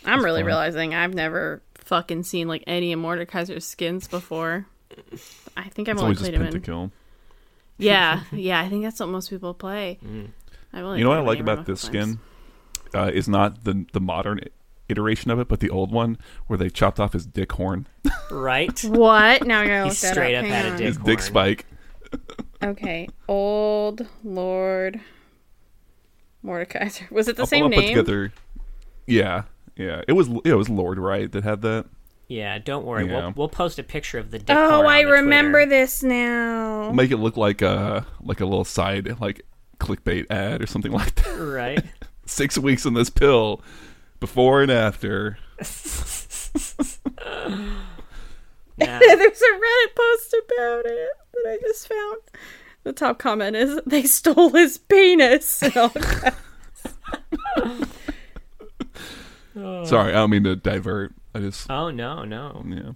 Speaker 1: I'm really
Speaker 3: fun.
Speaker 1: realizing I've never fucking seen like any of Mordekaiser's skins before. I think I've
Speaker 3: It's
Speaker 1: only
Speaker 3: always just
Speaker 1: played him
Speaker 3: to
Speaker 1: in.
Speaker 3: kill.
Speaker 1: Yeah, (laughs) yeah. I think that's what most people play.
Speaker 2: Mm.
Speaker 1: I've
Speaker 3: You know what I like about this
Speaker 1: couple
Speaker 3: skin? Uh, is not the the modern iteration of it, but the old one where they chopped off his dick horn,
Speaker 2: Right?
Speaker 1: What? Now I gotta look
Speaker 2: He
Speaker 1: that
Speaker 2: straight
Speaker 1: up.
Speaker 2: up
Speaker 1: Hang
Speaker 2: had a dick
Speaker 3: his dick spike.
Speaker 1: Okay, old Lord Mordekaiser. Was it the
Speaker 3: I'll-
Speaker 1: same
Speaker 3: I'll put
Speaker 1: name?
Speaker 3: together. Yeah, yeah. It was it was Lord right that had that.
Speaker 2: Yeah, don't worry.
Speaker 3: Yeah.
Speaker 2: We'll, we'll post a picture of the dick
Speaker 1: Oh,
Speaker 2: horn
Speaker 1: I
Speaker 2: the
Speaker 1: remember
Speaker 2: Twitter.
Speaker 1: this now.
Speaker 3: Make it look like a like a little side like clickbait ad or something like that.
Speaker 2: Right? (laughs)
Speaker 3: Six weeks on this pill, before and after. (laughs)
Speaker 2: Yeah. (laughs)
Speaker 1: There's a Reddit post about it that I just found. The top comment is they stole his penis. (laughs) And all caps.
Speaker 3: Sorry, I don't mean to divert. I just
Speaker 2: Oh no, no.
Speaker 3: yeah.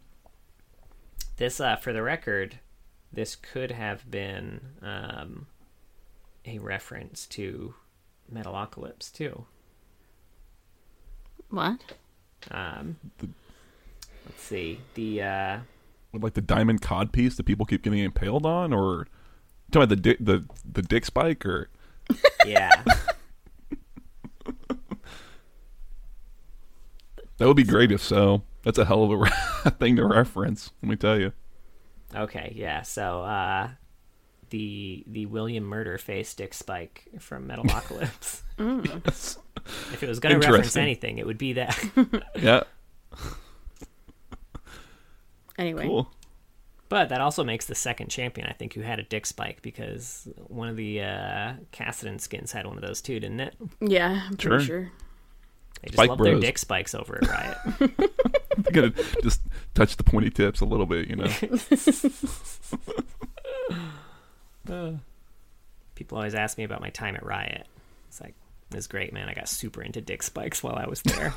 Speaker 2: This, uh, for the record, this could have been um, a reference to Metalocalypse too.
Speaker 1: what?
Speaker 2: Um, let's see. The uh,
Speaker 3: like the diamond cod piece that people keep getting impaled on, or talking about the dick the the dick spike, or
Speaker 2: yeah, (laughs)
Speaker 3: that would be great if so. That's a hell of a re- (laughs) thing to reference. Let me tell you.
Speaker 2: okay, yeah. So uh, the the William Murderface dick spike from Metalocalypse. (laughs) if it was going to reference anything, it would be that.
Speaker 3: Yeah,
Speaker 1: Anyway,
Speaker 3: cool.
Speaker 2: But that also makes the second champion, I think, who had a dick spike because one of the uh, Kassadin skins had one of those too, didn't it?
Speaker 1: yeah, I'm pretty
Speaker 3: Sure.
Speaker 1: sure.
Speaker 2: They just
Speaker 3: Spike
Speaker 2: love their dick spikes over at Riot. (laughs) (laughs)
Speaker 3: I gotta just touch the pointy tips a little bit, you know. (laughs)
Speaker 2: People always ask me about my time at Riot. It's like, it was great, man. I got super into dick spikes while I was there.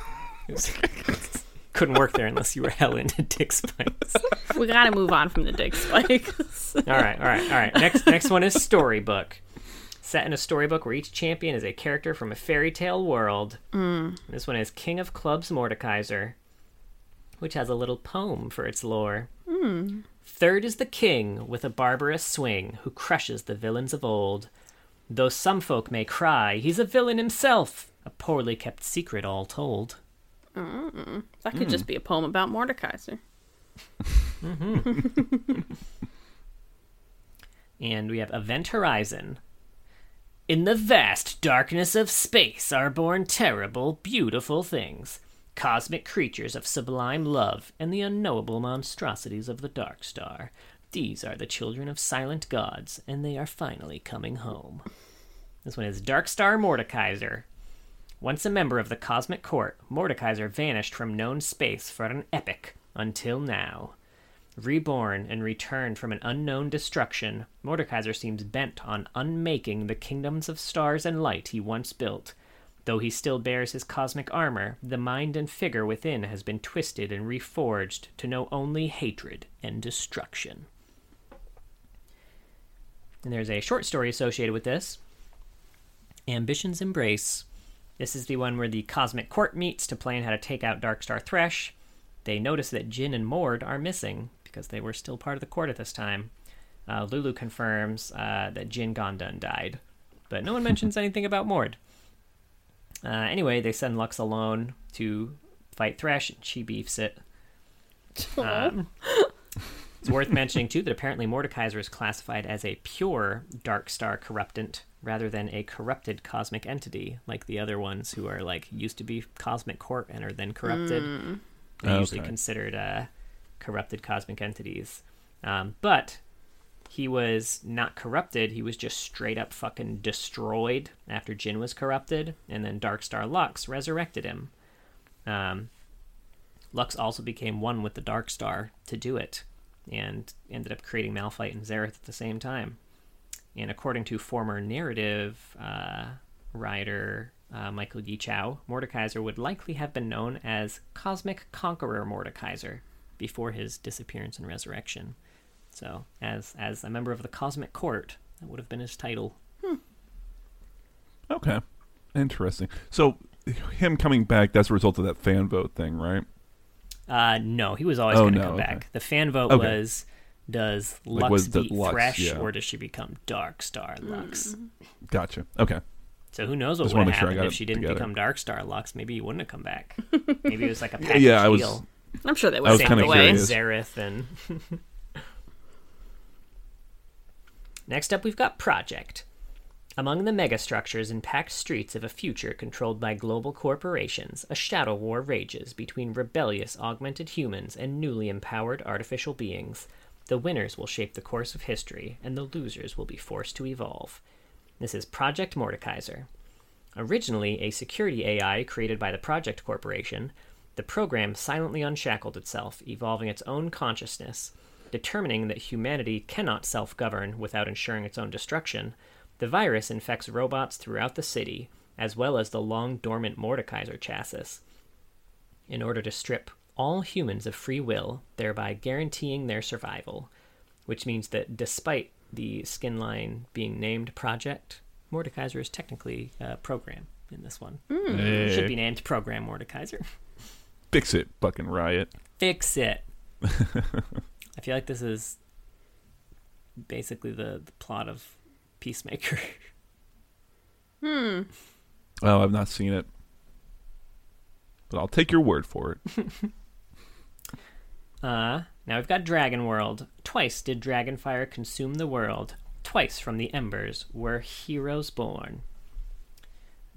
Speaker 2: Couldn't work there unless you were (laughs) hell into dick spikes.
Speaker 1: We gotta move on from the dick spikes. (laughs)
Speaker 2: All right, all right, all right. Next, next one is storybook. Set in a storybook where each champion is a character from a fairy tale world. Mm. This one is King of Clubs Mordekaiser, which has a little poem for its lore. Hmm. Third is the king with a barbarous swing who crushes the villains of old. Though some folk may cry, he's a villain himself, a poorly kept secret all told.
Speaker 1: That could just be a poem about Mordekaiser. Mm-hmm. (laughs)
Speaker 2: And we have Event Horizon. In the vast darkness of space are born terrible, beautiful things. Cosmic creatures of sublime love and the unknowable monstrosities of the Dark Star. These are the children of silent gods, and they are finally coming home. This one is Dark Star Mordekaiser. Once a member of the Cosmic Court, Mordekaiser vanished from known space for an epoch until now. Reborn and returned from an unknown destruction, Mordekaiser seems bent on unmaking the kingdoms of stars and light he once built. Though he still bears his cosmic armor, the mind and figure within has been twisted and reforged to know only hatred and destruction. And there's a short story associated with this Ambition's Embrace. This is the one where the Cosmic Court meets to plan how to take out Darkstar Thresh. They notice that Jhin and Mord are missing because they were still part of the court at this time. Uh, Lulu confirms uh, that Jin Gondun died, but no one mentions (laughs) anything about Mord. Uh, anyway, they send Lux alone to fight Thresh, and she beefs it. (laughs) Um, it's worth mentioning too that apparently Mordekaiser is classified as a pure Dark Star corruptant rather than a corrupted cosmic entity like the other ones who are like used to be cosmic court and are then corrupted. They're usually considered uh, corrupted cosmic entities. Um, but he was not corrupted. He was just straight up fucking destroyed after Jhin was corrupted, and then Dark Star Lux resurrected him. Um, Lux also became one with the Dark Star to do it, and ended up creating Malphite and Xerath at the same time. And according to former narrative uh, writer uh, Michael Yichao, Mordekaiser would likely have been known as Cosmic Conqueror Mordekaiser before his disappearance and resurrection. So, as as a member of the Cosmic Court, that would have been his title. Hmm.
Speaker 3: Okay. Interesting. So him coming back, that's a result of that fan vote thing, right?
Speaker 2: Uh, no, he was always
Speaker 3: Oh,
Speaker 2: going to
Speaker 3: no,
Speaker 2: come
Speaker 3: okay.
Speaker 2: back. The fan vote
Speaker 3: Okay.
Speaker 2: was: Does
Speaker 3: Like,
Speaker 2: Lux
Speaker 3: was the
Speaker 2: beat
Speaker 3: Lux,
Speaker 2: Thresh,
Speaker 3: yeah.
Speaker 2: or does she become Dark Star Lux?
Speaker 3: Gotcha. Okay.
Speaker 2: So who knows what
Speaker 3: Just
Speaker 2: would
Speaker 3: wanna
Speaker 2: have
Speaker 3: make sure I
Speaker 2: happened
Speaker 3: got
Speaker 2: if she didn't
Speaker 3: together.
Speaker 2: become Dark Star Lux? Maybe he wouldn't have come back. (laughs) Maybe it was like a package
Speaker 3: Yeah, I was-
Speaker 2: deal.
Speaker 1: I'm sure they
Speaker 3: I
Speaker 1: would
Speaker 3: was
Speaker 1: have
Speaker 3: kinda
Speaker 1: a way.
Speaker 2: thing with
Speaker 3: curious.
Speaker 2: Xerath and. (laughs) Next up, we've got Project. Among the megastructures and packed streets of a future controlled by global corporations, a shadow war rages between rebellious augmented humans and newly empowered artificial beings. The winners will shape the course of history, and the losers will be forced to evolve. This is Project Mordekaiser. Originally a security AI created by the Project Corporation, the program silently unshackled itself, evolving its own consciousness. Determining that humanity cannot self govern without ensuring its own destruction, the virus infects robots throughout the city, as well as the long dormant Mordekaiser chassis, in order to strip all humans of free will, thereby guaranteeing their survival. Which means that despite the skin line being named Project, Mordekaiser is technically a program in this one.
Speaker 3: Hey,
Speaker 2: Should be named Program Mordekaiser.
Speaker 3: Fix it, fucking riot.
Speaker 2: Fix it. (laughs) I feel like this is basically the, the plot of Peacemaker. Hmm.
Speaker 3: Oh, I've not seen it. But I'll take your word for it. (laughs)
Speaker 2: Uh, now we've got Dragon World. Twice did Dragonfire consume the world. Twice from the embers were heroes born.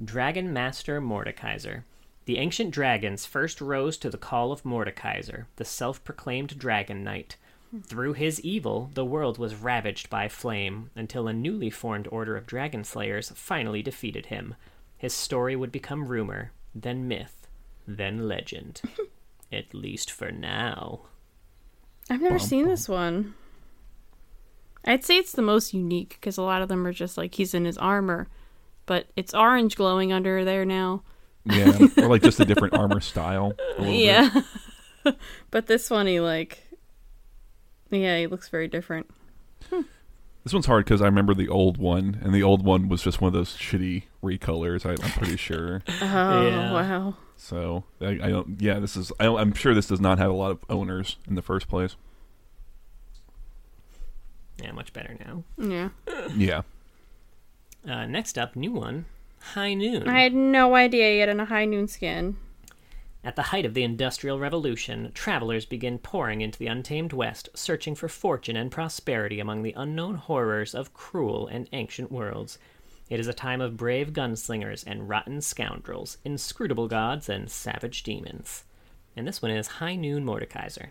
Speaker 2: Dragon Master Mordekaiser. The ancient dragons first rose to the call of Mordekaiser, the self proclaimed Dragon Knight. Through his evil, the world was ravaged by flame until a newly formed order of dragon slayers finally defeated him. His story would become rumor, then myth, then legend. (laughs) At least for now.
Speaker 1: I've never
Speaker 3: Bum,
Speaker 1: seen
Speaker 3: bum.
Speaker 1: this one. I'd say it's the most unique because a lot of them are just like he's in his armor, but it's orange glowing under there now.
Speaker 3: Yeah, or like just a different armor style. a little bit.
Speaker 1: Yeah. (laughs) but this one, he like, yeah, he looks very different.
Speaker 3: This one's hard because I remember the old one, and the old one was just one of those shitty recolors. I, I'm pretty sure.
Speaker 1: Oh (laughs)
Speaker 2: Yeah.
Speaker 1: wow.
Speaker 3: So I, I don't. Yeah, this is. I don't, I'm sure this does not have a lot of owners in the first place.
Speaker 2: Yeah, much better now.
Speaker 1: Yeah. (laughs)
Speaker 3: Yeah.
Speaker 2: Uh, next up, new one, High Noon.
Speaker 1: I had no idea he had a high noon skin.
Speaker 2: At the height of the Industrial Revolution, travelers begin pouring into the untamed West, searching for fortune and prosperity among the unknown horrors of cruel and ancient worlds. It is a time of brave gunslingers and rotten scoundrels, inscrutable gods and savage demons. And this one is High Noon Mordekaiser.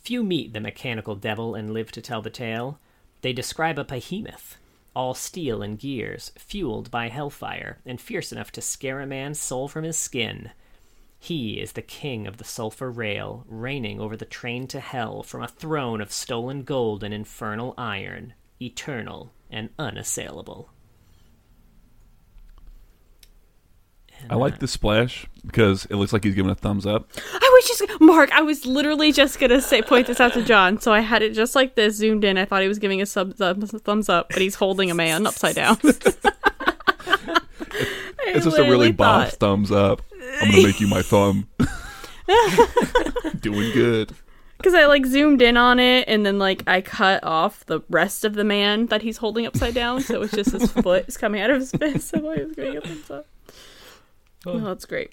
Speaker 2: Few meet the mechanical devil and live to tell the tale. They describe a behemoth, all steel and gears, fueled by hellfire, and fierce enough to scare a man's soul from his skin. He is the king of the sulphur rail, reigning over the train to hell from a throne of stolen gold and infernal iron, eternal and unassailable.
Speaker 3: I like the splash because it looks like he's giving a thumbs up.
Speaker 1: I was just Mark. I was literally just gonna say point this out to John, so I had it just like this zoomed in. I thought he was giving a sub, sub thumbs up, but he's holding a man upside down. (laughs)
Speaker 3: It's just a really boss thumbs up. I'm gonna make you my thumb. (laughs) Doing good.
Speaker 1: because I like zoomed in on it and then like I cut off the rest of the man that he's holding upside down, so it's just his (laughs) foot is coming out of his fist. So I was giving a thumbs up. Oh, that's great.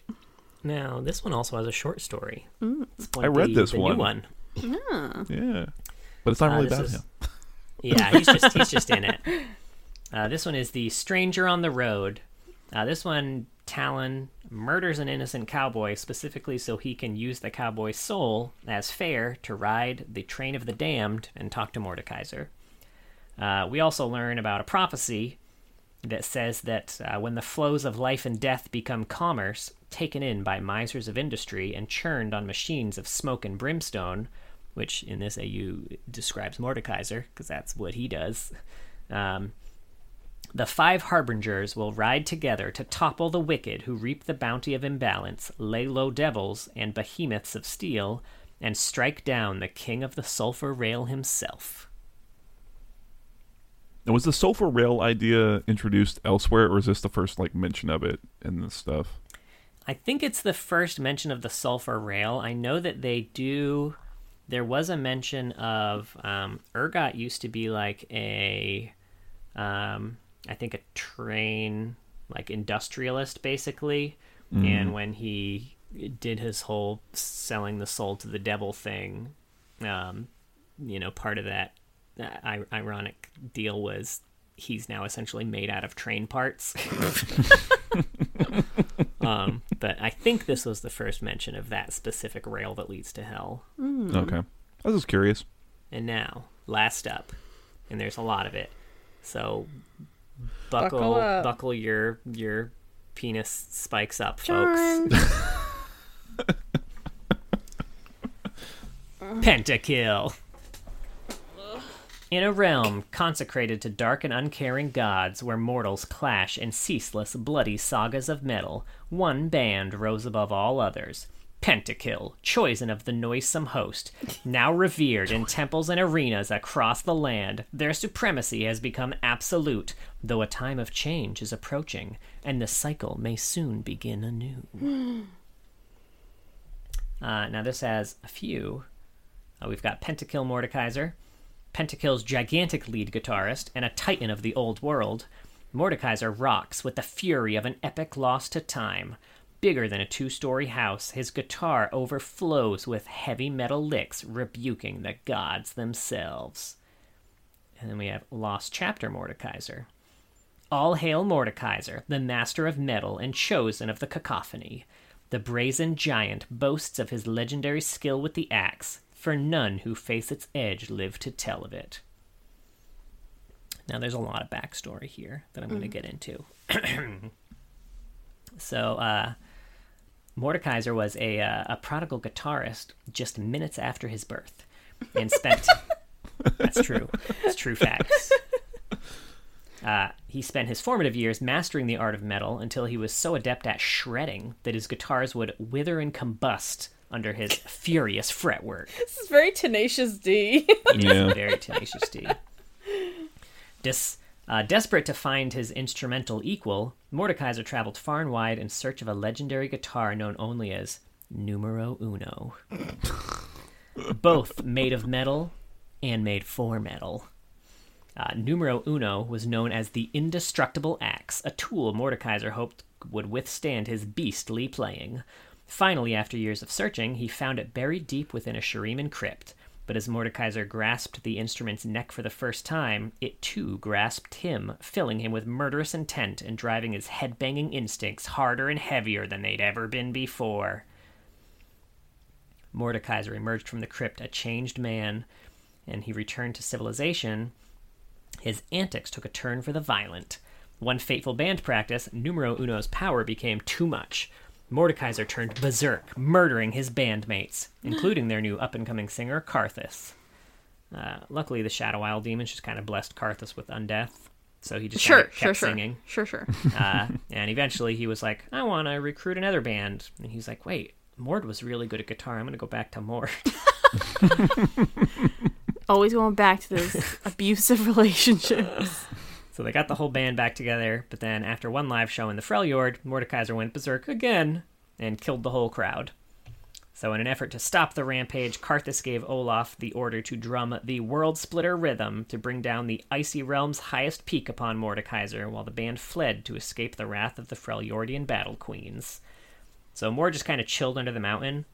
Speaker 2: Now, this one also has a short story. It's
Speaker 3: I read
Speaker 2: the-
Speaker 3: this
Speaker 2: the new
Speaker 3: one.
Speaker 2: one.
Speaker 3: Yeah, but it's not
Speaker 2: Uh,
Speaker 3: really
Speaker 2: this
Speaker 3: about
Speaker 2: is-
Speaker 3: him. (laughs)
Speaker 2: Yeah, he's just he's just in it. (laughs) Uh, this one is the stranger on the road. Uh, this one, Talon murders an innocent cowboy specifically so he can use the cowboy's soul as fare to ride the train of the damned and talk to Mordekaiser. Uh, we also learn about a prophecy that says that uh, when the flows of life and death become commerce, taken in by misers of industry and churned on machines of smoke and brimstone, which in this AU describes Mordekaiser, because that's what he does, um, the five harbingers will ride together to topple the wicked who reap the bounty of imbalance, lay low devils and behemoths of steel, and strike down the king of the sulphur rail himself.
Speaker 3: And was the sulfur rail idea introduced elsewhere, or is this the first like mention of it in this stuff?
Speaker 2: I think it's the first mention of the sulfur rail. I know that they do. There was a mention of um, Urgot used to be like a, um, I think a train like industrialist basically, and when he did his whole selling the soul to the devil thing, um, you know, part of that uh, I- ironic deal was he's now essentially made out of train parts. (laughs) um, but I think this was the first mention of that specific rail that leads to hell.
Speaker 3: Okay, I was just curious.
Speaker 2: And now, last up, and there's a lot of it. So buckle
Speaker 1: Buckle
Speaker 2: buckle your your penis spikes up, folks. (laughs) (laughs) Pentakill. In a realm consecrated to dark and uncaring gods, where mortals clash in ceaseless, bloody sagas of metal, one band rose above all others. Pentakill, chosen of the noisome host, now revered in temples and arenas across the land, their supremacy has become absolute, though a time of change is approaching, and the cycle may soon begin anew. (gasps) Uh, now, this has a few. Uh, we've got Pentakill Mordekaiser, Pentakill's gigantic lead guitarist, and a titan of the old world. Mordekaiser rocks with the fury of an epic lost to time. Bigger than a two story house, his guitar overflows with heavy metal licks rebuking the gods themselves. And then we have Lost Chapter Mordekaiser. All hail Mordekaiser, the master of metal and chosen of the cacophony. The brazen giant boasts of his legendary skill with the axe, for none who face its edge live to tell of it. Now, there's a lot of backstory here that I'm going to get into. (clears throat) so, uh, Mordekaiser was a, uh, a prodigal guitarist just minutes after his birth and spent. (laughs) that's true. It's true facts. (laughs) Uh, he spent his formative years mastering the art of metal until he was so adept at shredding that his guitars would wither and combust under his furious fretwork.
Speaker 1: This is very tenacious D.
Speaker 2: He
Speaker 3: Yeah.
Speaker 2: is very tenacious D. Des- uh, desperate to find his instrumental equal, Mordekaiser traveled far and wide in search of a legendary guitar known only as Numero Uno. Both made of metal and made for metal. Uh, numero uno was known as the indestructible axe, a tool Mordekaiser hoped would withstand his beastly playing. Finally, after years of searching, he found it buried deep within a Shuriman crypt. But as Mordekaiser grasped the instrument's neck for the first time, it too grasped him, filling him with murderous intent and driving his head-banging instincts harder and heavier than they'd ever been before. Mordekaiser emerged from the crypt a changed man, and he returned to civilization. His antics took a turn for the violent. One fateful band practice, Numero Uno's power became too much. Mordekaiser turned berserk, murdering his bandmates, including their new up and coming singer, Karthus. Uh, luckily, the Shadow Isle demons just kind of blessed Karthus with undeath, so he just
Speaker 1: Sure,
Speaker 2: kinda
Speaker 1: sure,
Speaker 2: kept
Speaker 1: sure.
Speaker 2: singing.
Speaker 1: Sure, sure. (laughs)
Speaker 2: Uh, and eventually, he was like, "I want to recruit another band," and he's like, "Wait, Mord was really good at guitar. I'm going to go back to Mord." (laughs)
Speaker 1: Always going back to those (laughs) abusive relationships.
Speaker 2: So they got the whole band back together, but then after one live show in the Freljord, Mordekaiser went berserk again and killed the whole crowd. So, in an effort to stop the rampage, Karthus gave Olaf the order to drum the World Splitter rhythm to bring down the Icy Realm's highest peak upon Mordekaiser, while the band fled to escape the wrath of the Freljordian battle queens. So, Mord just kind of chilled under the mountain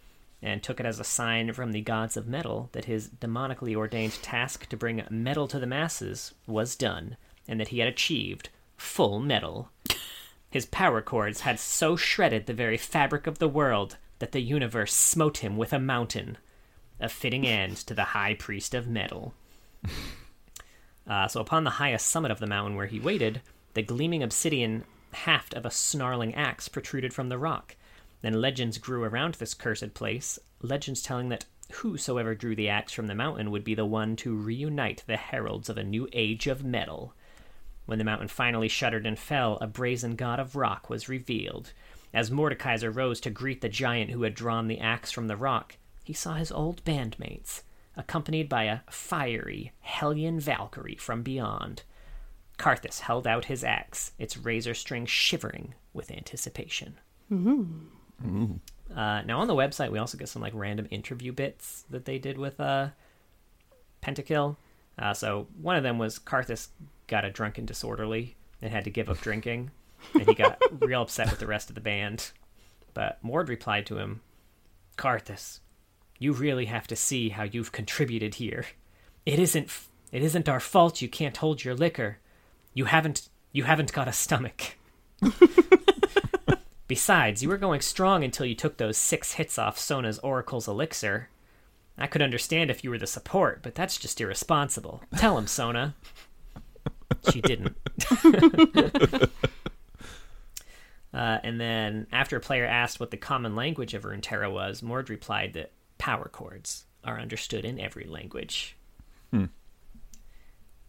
Speaker 2: and took it as a sign from the gods of metal that his demonically ordained task to bring metal to the masses was done, and that he had achieved full metal. His power chords had so shredded the very fabric of the world that the universe smote him with a mountain, a fitting end to the high priest of metal. (laughs) Uh, so, upon the highest summit of the mountain where he waited, the gleaming obsidian haft of a snarling axe protruded from the rock. Then legends grew around this cursed place, legends telling that whosoever drew the axe from the mountain would be the one to reunite the heralds of a new age of metal. When the mountain finally shuddered and fell, a brazen god of rock was revealed. As Mordekaiser rose to greet the giant who had drawn the axe from the rock, he saw his old bandmates, accompanied by a fiery, hellion Valkyrie from beyond. Karthus held out his axe, its razor string shivering with anticipation. Uh, now on the website, we also get some like random interview bits that they did with uh, Pentakill. Uh, so one of them was Karthus got a drunken disorderly and had to give up drinking, and he got (laughs) real upset with the rest of the band. But Mord replied to him, "Karthus, you really have to see how you've contributed here. It isn't it isn't our fault you can't hold your liquor. You haven't you haven't got a stomach." (laughs) Besides, you were going strong until you took those six hits off Sona's Oracle's elixir. I could understand if you were the support, but that's just irresponsible. Tell him, Sona. She didn't. (laughs) uh, and then, after a player asked what the common language of Runeterra was, Mord replied that power chords are understood in every language.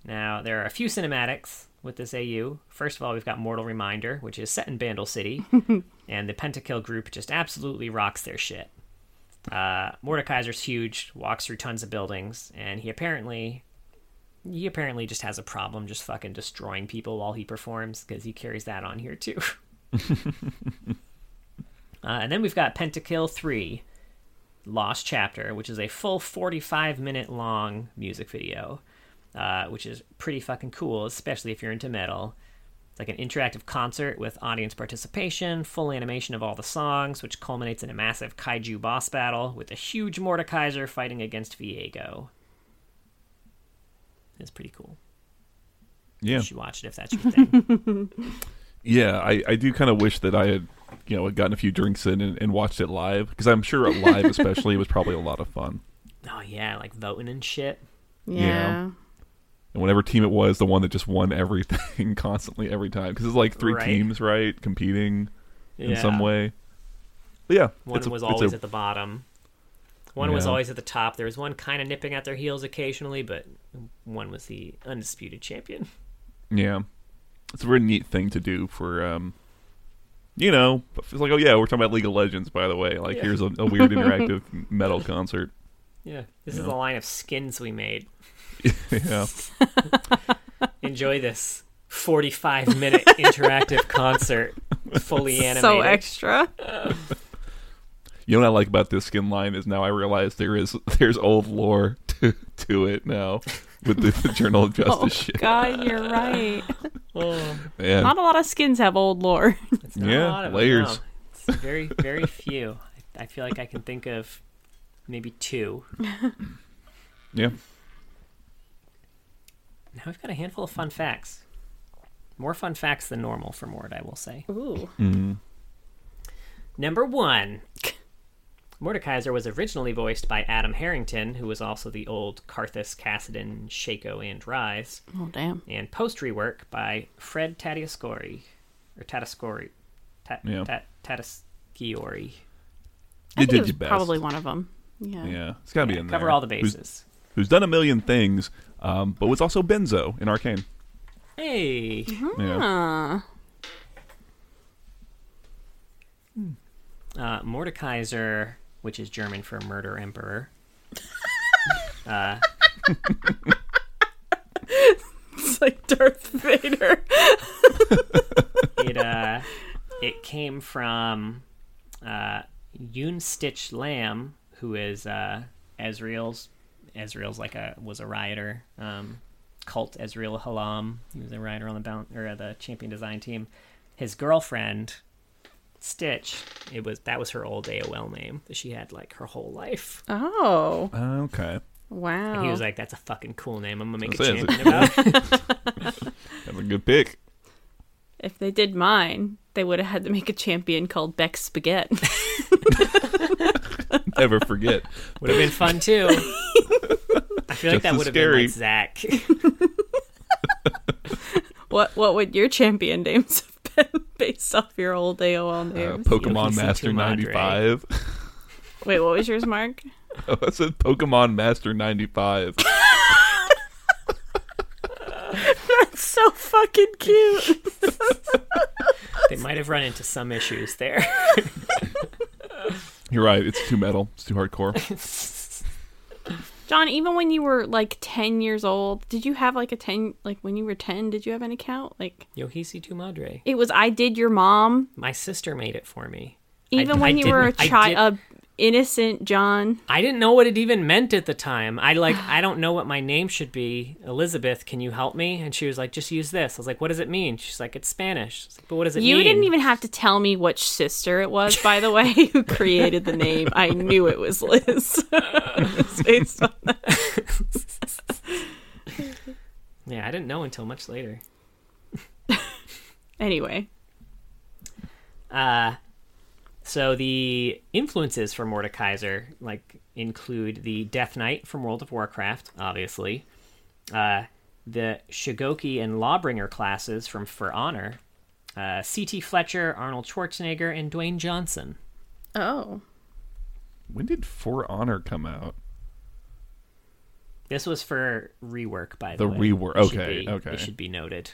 Speaker 2: Now, there are a few cinematics with this AU. First of all, we've got Mortal Reminder, which is set in Bandle City, (laughs) and the Pentakill group just absolutely rocks their shit. Uh, Mordekaiser's huge, walks through tons of buildings, and he apparently he apparently just has a problem just fucking destroying people while he performs because he carries that on here too. (laughs) uh, and then we've got Pentakill 3 Lost Chapter, which is a full 45 minute long music video, uh, which is pretty fucking cool, especially if you're into metal. It's like an interactive concert with audience participation, full animation of all the songs, which culminates in a massive kaiju boss battle with a huge Mordekaiser fighting against Viego. It's pretty cool.
Speaker 3: Yeah,
Speaker 2: You should watch it if that's your thing. (laughs)
Speaker 3: yeah. I, I do kind of wish that I had, you know, had gotten a few drinks in and, and watched it live because I'm sure live, (laughs) especially, was probably a lot of fun.
Speaker 2: oh yeah, like voting and shit.
Speaker 1: Yeah.
Speaker 3: Yeah. And whatever team it was, the one that just won everything (laughs) constantly every time because it's like three
Speaker 2: Right.
Speaker 3: teams, right, competing in
Speaker 2: Yeah.
Speaker 3: some way. But yeah,
Speaker 2: One
Speaker 3: it's a-
Speaker 2: was
Speaker 3: it's
Speaker 2: always
Speaker 3: a-
Speaker 2: at the bottom. One was always at the top. There was one kind of nipping at their heels occasionally, but one was the undisputed champion.
Speaker 3: Yeah, it's a very neat thing to do for, um, you know, it's like, oh yeah, we're talking about League of Legends, by the way. Like,
Speaker 2: Yeah.
Speaker 3: here's a, a weird (laughs) interactive metal concert.
Speaker 2: Yeah, this is
Speaker 3: Yeah.
Speaker 2: the line of skins we made. (laughs)
Speaker 3: yeah, (laughs)
Speaker 2: Enjoy this 45 minute interactive concert, fully animated.
Speaker 1: So extra.
Speaker 3: You know what I like about this skin line is now I realize there is (laughs) there's old lore (laughs) to to it now. with the, the Journal of (laughs) Justice
Speaker 1: Oh
Speaker 3: shit.
Speaker 1: God, you're right.
Speaker 2: Oh,
Speaker 3: Man.
Speaker 1: Not a lot of skins have old lore.
Speaker 2: it's not
Speaker 3: Yeah,
Speaker 2: a lot of them,
Speaker 3: layers.
Speaker 2: no. It's very, very few. I, I feel like I can think of maybe two.
Speaker 3: yeah.
Speaker 2: Now we've got a handful of fun facts. More fun facts than normal for Mort, I will say.
Speaker 1: Ooh.
Speaker 3: hmm
Speaker 2: Number one. Mordekaiser was originally voiced by Adam Harrington, who was also the old Karthus, Kassadin, Shaco, and Ryze,
Speaker 1: Oh damn.
Speaker 2: and post rework by Fred Tatasciore, or Tatasciore, Ta-
Speaker 3: Yeah.
Speaker 2: Ta- Tatasciore.
Speaker 1: I
Speaker 3: You
Speaker 1: think
Speaker 3: did
Speaker 1: was
Speaker 3: your best.
Speaker 1: probably one of them. Yeah.
Speaker 3: Yeah. It's got to be
Speaker 2: Yeah,
Speaker 3: in there.
Speaker 2: cover all the bases.
Speaker 3: Who's, done a million things, um, but was also Benzo in Arcane.
Speaker 2: Hey,
Speaker 3: Yeah.
Speaker 1: Ah.
Speaker 2: uh, Mordekaiser, which is German for murder emperor. (laughs) uh,
Speaker 1: It's like Darth Vader. (laughs)
Speaker 2: it uh, it came from uh, Stitch Lamb, who is uh, Ezreal's. Ezreal's like a was a rioter. Um, cult Ezreal Halam. He was a rider on the bound or the champion design team. His girlfriend, Stitch. It was that was her old AOL name that she had like her whole life.
Speaker 1: Oh.
Speaker 3: Okay.
Speaker 1: Wow.
Speaker 2: And he was like, "That's a fucking cool name. I'm gonna make a
Speaker 3: That's it.
Speaker 2: champion about it." (laughs) (laughs)
Speaker 3: That's a good pick.
Speaker 1: if they did mine, they would have had to make a champion called Beck Spaghetti. (laughs)
Speaker 3: Never forget.
Speaker 2: Would have been fun too. I feel like that would have been like Zach.
Speaker 1: What What would your champion names have been (laughs) based off your old AOL
Speaker 3: Uh,
Speaker 1: names?
Speaker 3: Pokemon Master 95.
Speaker 1: Wait, what was yours, Mark?
Speaker 3: oh, (laughs) I said Pokemon Master 95. (laughs)
Speaker 1: That's so fucking cute.
Speaker 2: they might have run into some issues there.
Speaker 3: You're right. It's too metal. It's too hardcore.
Speaker 1: John, even when you were like 10 years old, did you have like a 10, like when you were 10, did you have an account? Like,
Speaker 2: Yohisi tu Madre.
Speaker 1: it was I did your mom,
Speaker 2: My sister made it for me.
Speaker 1: even
Speaker 2: I-
Speaker 1: when
Speaker 2: I
Speaker 1: you were a child, a innocent John.
Speaker 2: I didn't know what it even meant at the time. I like (sighs) I don't know what my name should be. Elizabeth, can you help me? And she was like, just use this. I was like, what does it mean? She's like, it's Spanish. Like, but what does it
Speaker 1: You
Speaker 2: mean?
Speaker 1: didn't even have to tell me which sister it was, by the way, (laughs) who created the name. I knew it was Liz. (laughs) Based on that. (laughs)
Speaker 2: Yeah, I didn't know until much later.
Speaker 1: Anyway,
Speaker 2: Uh, so the influences for Mordekaiser like include the Death Knight from World of Warcraft, obviously, uh, the Shugoki and Lawbringer classes from For Honor, uh, C.T. Fletcher, Arnold Schwarzenegger, and Dwayne Johnson.
Speaker 1: oh,
Speaker 3: When did For Honor come out?
Speaker 2: This was for rework, by the,
Speaker 3: The
Speaker 2: way.
Speaker 3: The rework,
Speaker 2: It
Speaker 3: okay,
Speaker 2: be-
Speaker 3: okay.
Speaker 2: It should be noted.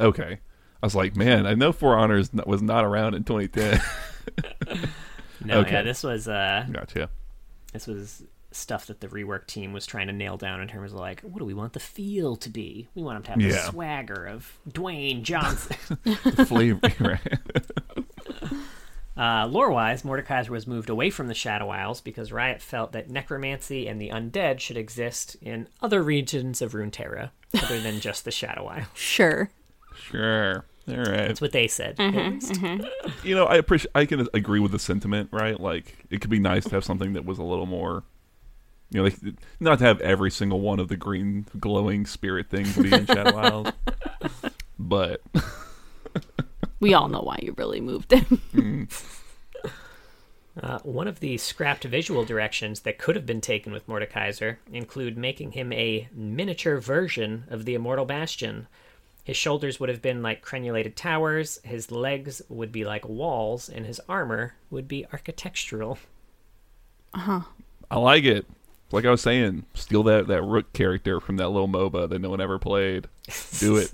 Speaker 3: Okay. I was like, man, I know For Honor is not, was not around in 2010. (laughs) (laughs)
Speaker 2: No,
Speaker 3: Okay.
Speaker 2: yeah, this was uh,
Speaker 3: gotcha.
Speaker 2: this was stuff that the rework team was trying to nail down in terms of like, what do we want the feel to be? We want him to have the swagger of Dwayne Johnson. (laughs) (laughs)
Speaker 3: The flavor, right?
Speaker 2: Uh, lore-wise, Mordekaiser was moved away from the Shadow Isles because Riot felt that necromancy and the undead should exist in other regions of Runeterra other than just the Shadow Isle.
Speaker 1: sure.
Speaker 3: Sure. All right.
Speaker 2: That's what they said. Mm-hmm, at least. Mm-hmm.
Speaker 3: You know, I appreciate. I can agree with the sentiment, right? Like, it could be nice to have something that was a little more. You know, like, not to have every single one of the green glowing spirit things be in Shadow (laughs) Isles, but (laughs)
Speaker 1: We all know why you really moved him. Mm. (laughs)
Speaker 2: Uh, one of the scrapped visual directions that could have been taken with Mordekaiser include making him a miniature version of the Immortal Bastion. His shoulders would have been like crenulated towers, his legs would be like walls, and his armor would be architectural. Huh.
Speaker 3: I like it. Like I was saying, steal that that Rook character from that little MOBA that no one ever played. Do it.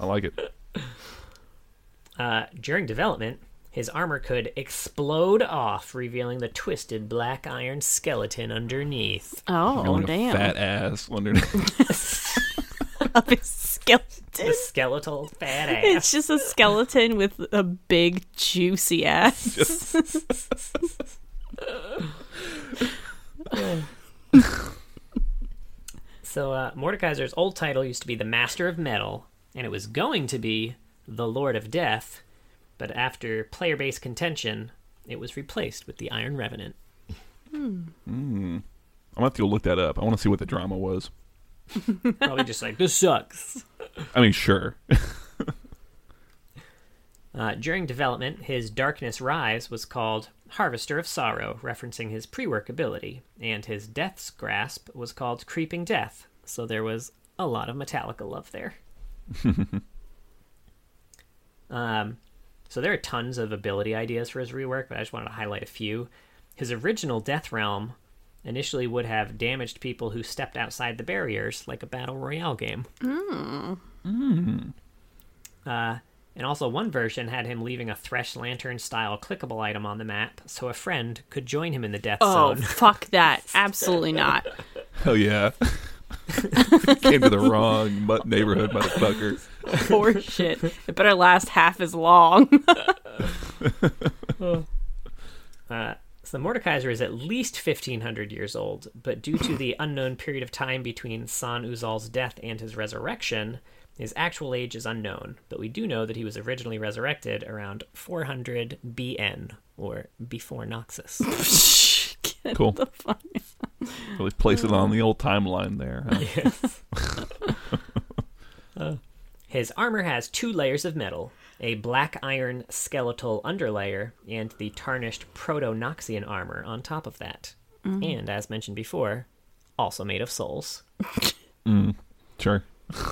Speaker 3: I like it. (laughs)
Speaker 2: Uh, during development, his armor could explode off, revealing the twisted black iron skeleton underneath.
Speaker 1: Oh, damn.
Speaker 3: fat ass underneath. (laughs) (laughs) (laughs)
Speaker 1: Of his skeleton.
Speaker 2: The skeletal fat (laughs) ass.
Speaker 1: It's just a skeleton with a big, juicy ass. (laughs)
Speaker 2: So uh, Mordekaiser's old title used to be the Master of Metal, and it was going to be the Lord of Death, but after player-based contention, it was replaced with the Iron Revenant. Hmm.
Speaker 3: I'm gonna have to go look that up. I want to see what the drama was.
Speaker 2: Probably just like this sucks.
Speaker 3: I mean, sure. (laughs)
Speaker 2: Uh, during development, his Darkness Rise was called Harvester of Sorrow, referencing his pre work ability, and his Death's Grasp was called Creeping Death, so there was a lot of Metallica love there. (laughs) um, so there are tons of ability ideas for his rework, but I just wanted to highlight a few. His original Death Realm initially would have damaged people who stepped outside the barriers, like a Battle Royale game. Uh, and also, one version had him leaving a Thresh Lantern style clickable item on the map so a friend could join him in the death
Speaker 1: Oh,
Speaker 2: zone.
Speaker 1: fuck that. (laughs) Absolutely not.
Speaker 3: Hell yeah. (laughs) Came to the wrong mu- neighborhood, motherfucker.
Speaker 1: Poor shit. It better last half as long. (laughs)
Speaker 2: Uh, so the Mordekaiser is at least 1500 years old, but due to the (coughs) unknown period of time between Sahn-Uzal's death and his resurrection, his actual age is unknown. But we do know that he was originally resurrected around 400 BN, or before Noxus. (laughs)
Speaker 1: Get
Speaker 3: Cool.
Speaker 1: the fuck-
Speaker 3: Really place it on uh. the old timeline there. huh? (laughs)
Speaker 2: Uh, his armor has two layers of metal a black iron skeletal underlayer, and the tarnished Proto Noxian armor on top of that. And as mentioned before, also made of souls. (laughs)
Speaker 3: mm, Sure. (laughs)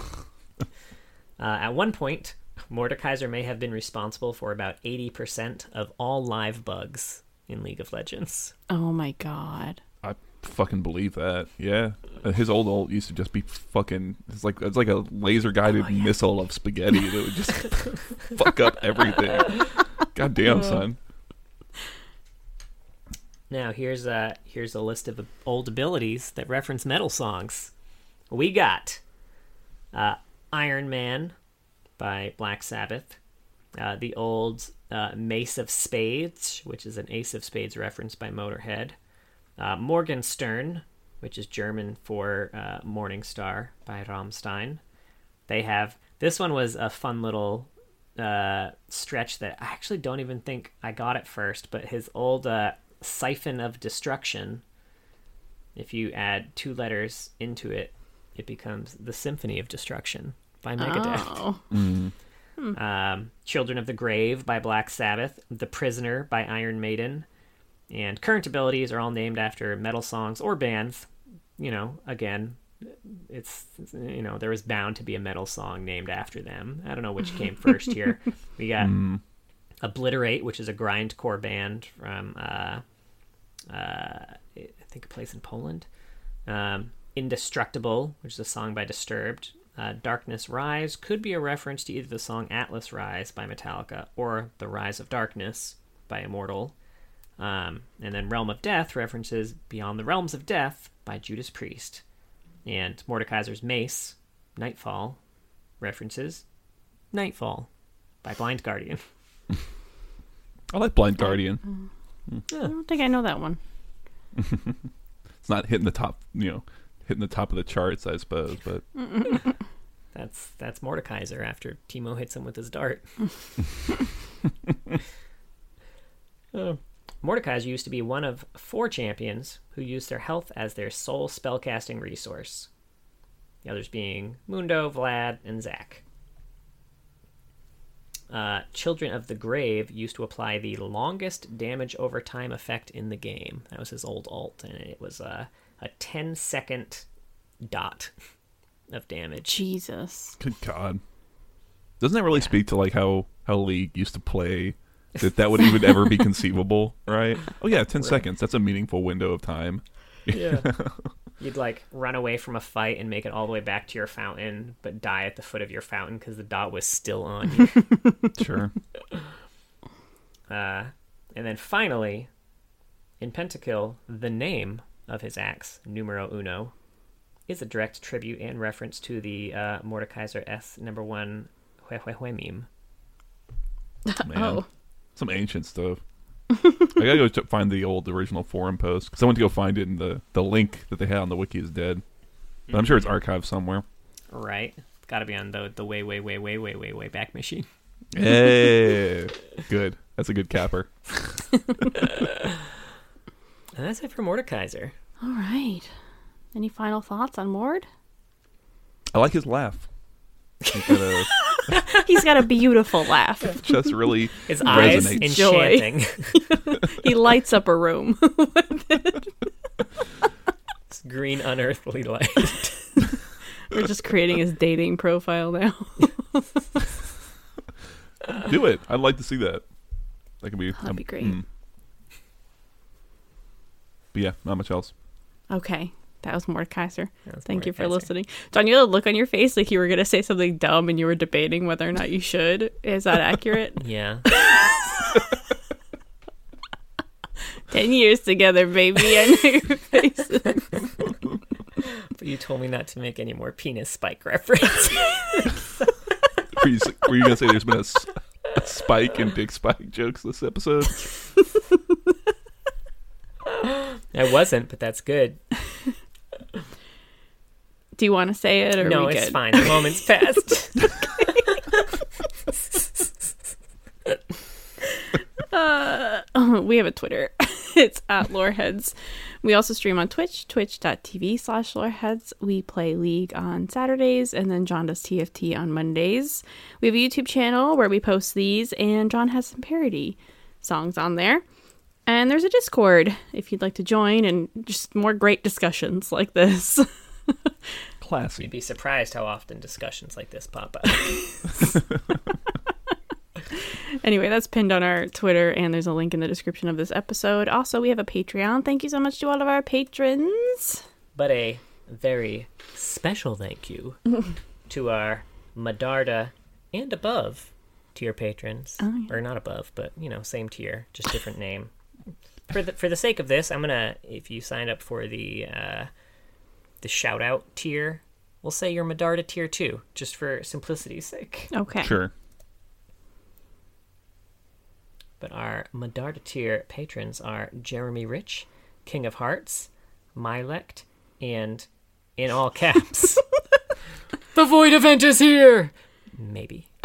Speaker 2: Uh, at one point, Mordekaiser may have been responsible for about 80% of all live bugs in League of Legends.
Speaker 1: Oh my god.
Speaker 3: I fucking believe that. Yeah. Uh, His old ult used to just be fucking. It's like it's like a laser guided missile of spaghetti that would just (laughs) fuck up everything. God damn, son.
Speaker 2: Now, here's a, here's a list of old abilities that reference metal songs. We got uh, Iron Man by Black Sabbath, uh, the old uh, Mace of Spades, which is an Ace of Spades reference by Motorhead, uh, Morgenstern, which is German for uh, Morning Star by Rammstein. They have this one was a fun little uh, stretch that I actually don't even think I got at first, but his old uh, Siphon of Destruction. If you add two letters into it, it becomes the Symphony of Destruction by Megadeth.
Speaker 1: Oh. (laughs)
Speaker 2: Um, Children of the Grave by Black Sabbath, The Prisoner by Iron Maiden, and current abilities are all named after metal songs or bands. You know, again, it's you know there was bound to be a metal song named after them. I don't know which came (laughs) first here. We got Obliterate, which is a grindcore band from uh, uh, I think a place in Poland. Um, Indestructible, which is a song by Disturbed. Uh, Darkness Rise could be a reference to either the song Atlas Rise by Metallica or The Rise of Darkness by Immortal. Um, and then Realm of Death references Beyond the Realms of Death by Judas Priest. And Mordekaiser's Mace, Nightfall, references Nightfall by Blind Guardian. (laughs)
Speaker 3: I like Blind Guardian.
Speaker 1: I don't think I know that one. (laughs)
Speaker 3: It's not hitting the top, you know, hitting the top of the charts, I suppose, but (laughs)
Speaker 2: That's that's Mordekaiser after Teemo hits him with his dart. Uh, Mordekaiser used to be one of four champions who used their health as their sole spellcasting resource. The others being Mundo, Vlad, and Zac. Uh, Children of the Grave used to apply the longest damage over time effect in the game. That was his old ult, and it was uh, a 10 second dot (laughs) of damage.
Speaker 1: Jesus.
Speaker 3: good God. Doesn't that really speak to like how how League used to play? (laughs) That that would even ever be (laughs) conceivable, right? Oh yeah, ten seconds. That's a meaningful window of time.
Speaker 2: Yeah. (laughs) You'd like run away from a fight and make it all the way back to your fountain, but die at the foot of your fountain because the dot was still on you.
Speaker 3: Sure.
Speaker 2: uh, and then finally, in Pentakill, the name of his axe, numero uno, is a direct tribute and reference to the uh, Mordekaiser S number one Hue Hue Hue meme.
Speaker 3: Man.
Speaker 1: Oh.
Speaker 3: Some ancient stuff. I gotta go ch- find the old original forum post because I went to go find it, and the the link that they had on the wiki is dead. But I'm sure it's mm-hmm. archived somewhere.
Speaker 2: Right. it's Got to be on the the way way way way way way way back machine.
Speaker 3: Hey, good. That's a good capper. (laughs)
Speaker 2: And that's it for Mordekaiser.
Speaker 1: All right. Any final thoughts on Mord?
Speaker 3: I like his laugh. He's got a- (laughs)
Speaker 1: He's got a beautiful laugh.
Speaker 3: just really
Speaker 2: His eyes
Speaker 3: resonates.
Speaker 1: Joy.
Speaker 2: enchanting. (laughs)
Speaker 1: He lights up a room. (laughs)
Speaker 2: It's green unearthly light.
Speaker 1: We're just creating his dating profile now.
Speaker 3: do it. I'd like to see that. That could be.
Speaker 1: That'd be great.
Speaker 3: mm. But yeah, not much else.
Speaker 1: Okay. That was Mordekaiser.
Speaker 2: That's
Speaker 1: Thank you for
Speaker 2: Mordekaiser.
Speaker 1: listening. John, you had a look on your face like you were going to say something dumb and you were debating whether or not you should. Is that accurate? (laughs)
Speaker 2: Yeah. (laughs)
Speaker 1: 10 years together, baby. I know (laughs) your face.
Speaker 2: But you told me not to make any more penis spike reference.
Speaker 3: Were you, were you gonna say there's been a spike in big spike jokes this episode?
Speaker 2: I wasn't, but that's good.
Speaker 1: Do you want to say it or
Speaker 2: no, it's
Speaker 1: good?
Speaker 2: fine. The (laughs) moment's passed.
Speaker 1: Uh, (laughs) we have a Twitter. (laughs) it's at Loreheads. We also stream on Twitch, twitch.tv slash Loreheads. We play League on Saturdays, and then John does TFT on Mondays. We have a YouTube channel where we post these, and John has some parody songs on there. And there's a Discord if you'd like to join, and just more great discussions like this. (laughs)
Speaker 3: Classy.
Speaker 2: You'd be surprised how often discussions like this pop up. (laughs)
Speaker 1: Anyway, that's pinned on our Twitter, and there's a link in the description of this episode. Also, we have a Patreon. Thank you so much to all of our patrons.
Speaker 2: But a very special thank you (laughs) to our Medarda and above tier patrons.
Speaker 1: Oh, yeah.
Speaker 2: Or not above, but you know, same tier, just different name. For the for the sake of this, I'm gonna if you signed up for the uh, the shout out tier, we'll say you're Medarda tier two, just for simplicity's sake.
Speaker 1: Okay.
Speaker 3: Sure.
Speaker 2: But our Medarda tier patrons are Jeremy Rich, King of Hearts, Mylect, and in all caps, (laughs) the Void Event is here! Maybe. (laughs)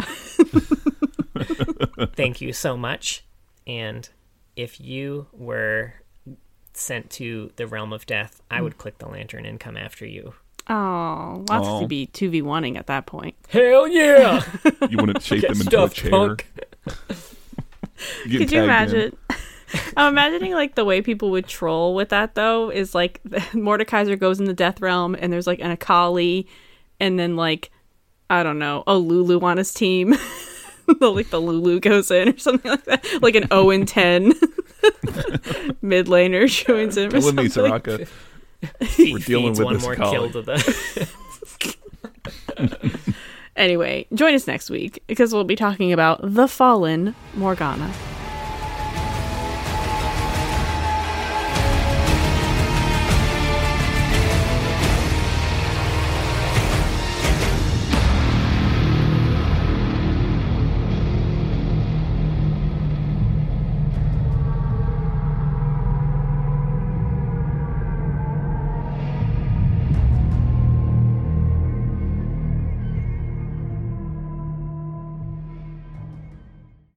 Speaker 2: Thank you so much. And if you were sent to the realm of death, I would click the lantern and come after you.
Speaker 1: Oh, lots
Speaker 3: Oh.
Speaker 1: to be 2v1ing at that point.
Speaker 2: Hell yeah! (laughs)
Speaker 3: You wouldn't shape
Speaker 2: Get
Speaker 3: them into a
Speaker 2: stuffed,
Speaker 3: chair.
Speaker 2: punk. (laughs)
Speaker 3: get
Speaker 1: Could you
Speaker 3: tagged in.
Speaker 1: imagine? (laughs) I'm imagining like the way people would troll with that though is like Mordekaiser goes in the death realm and there's like an Akali and then like I don't know a Lulu on his team. the, like the Lulu goes in or something like that, like an 0 and 10 (laughs) mid laner joins in. Or
Speaker 3: Kill me,
Speaker 1: something.
Speaker 3: Soraka. (laughs) We're dealing with
Speaker 2: one
Speaker 3: this
Speaker 2: more
Speaker 3: collie.
Speaker 2: kill to the. (laughs)
Speaker 1: Anyway, join us next week because we'll be talking about the fallen Morgana.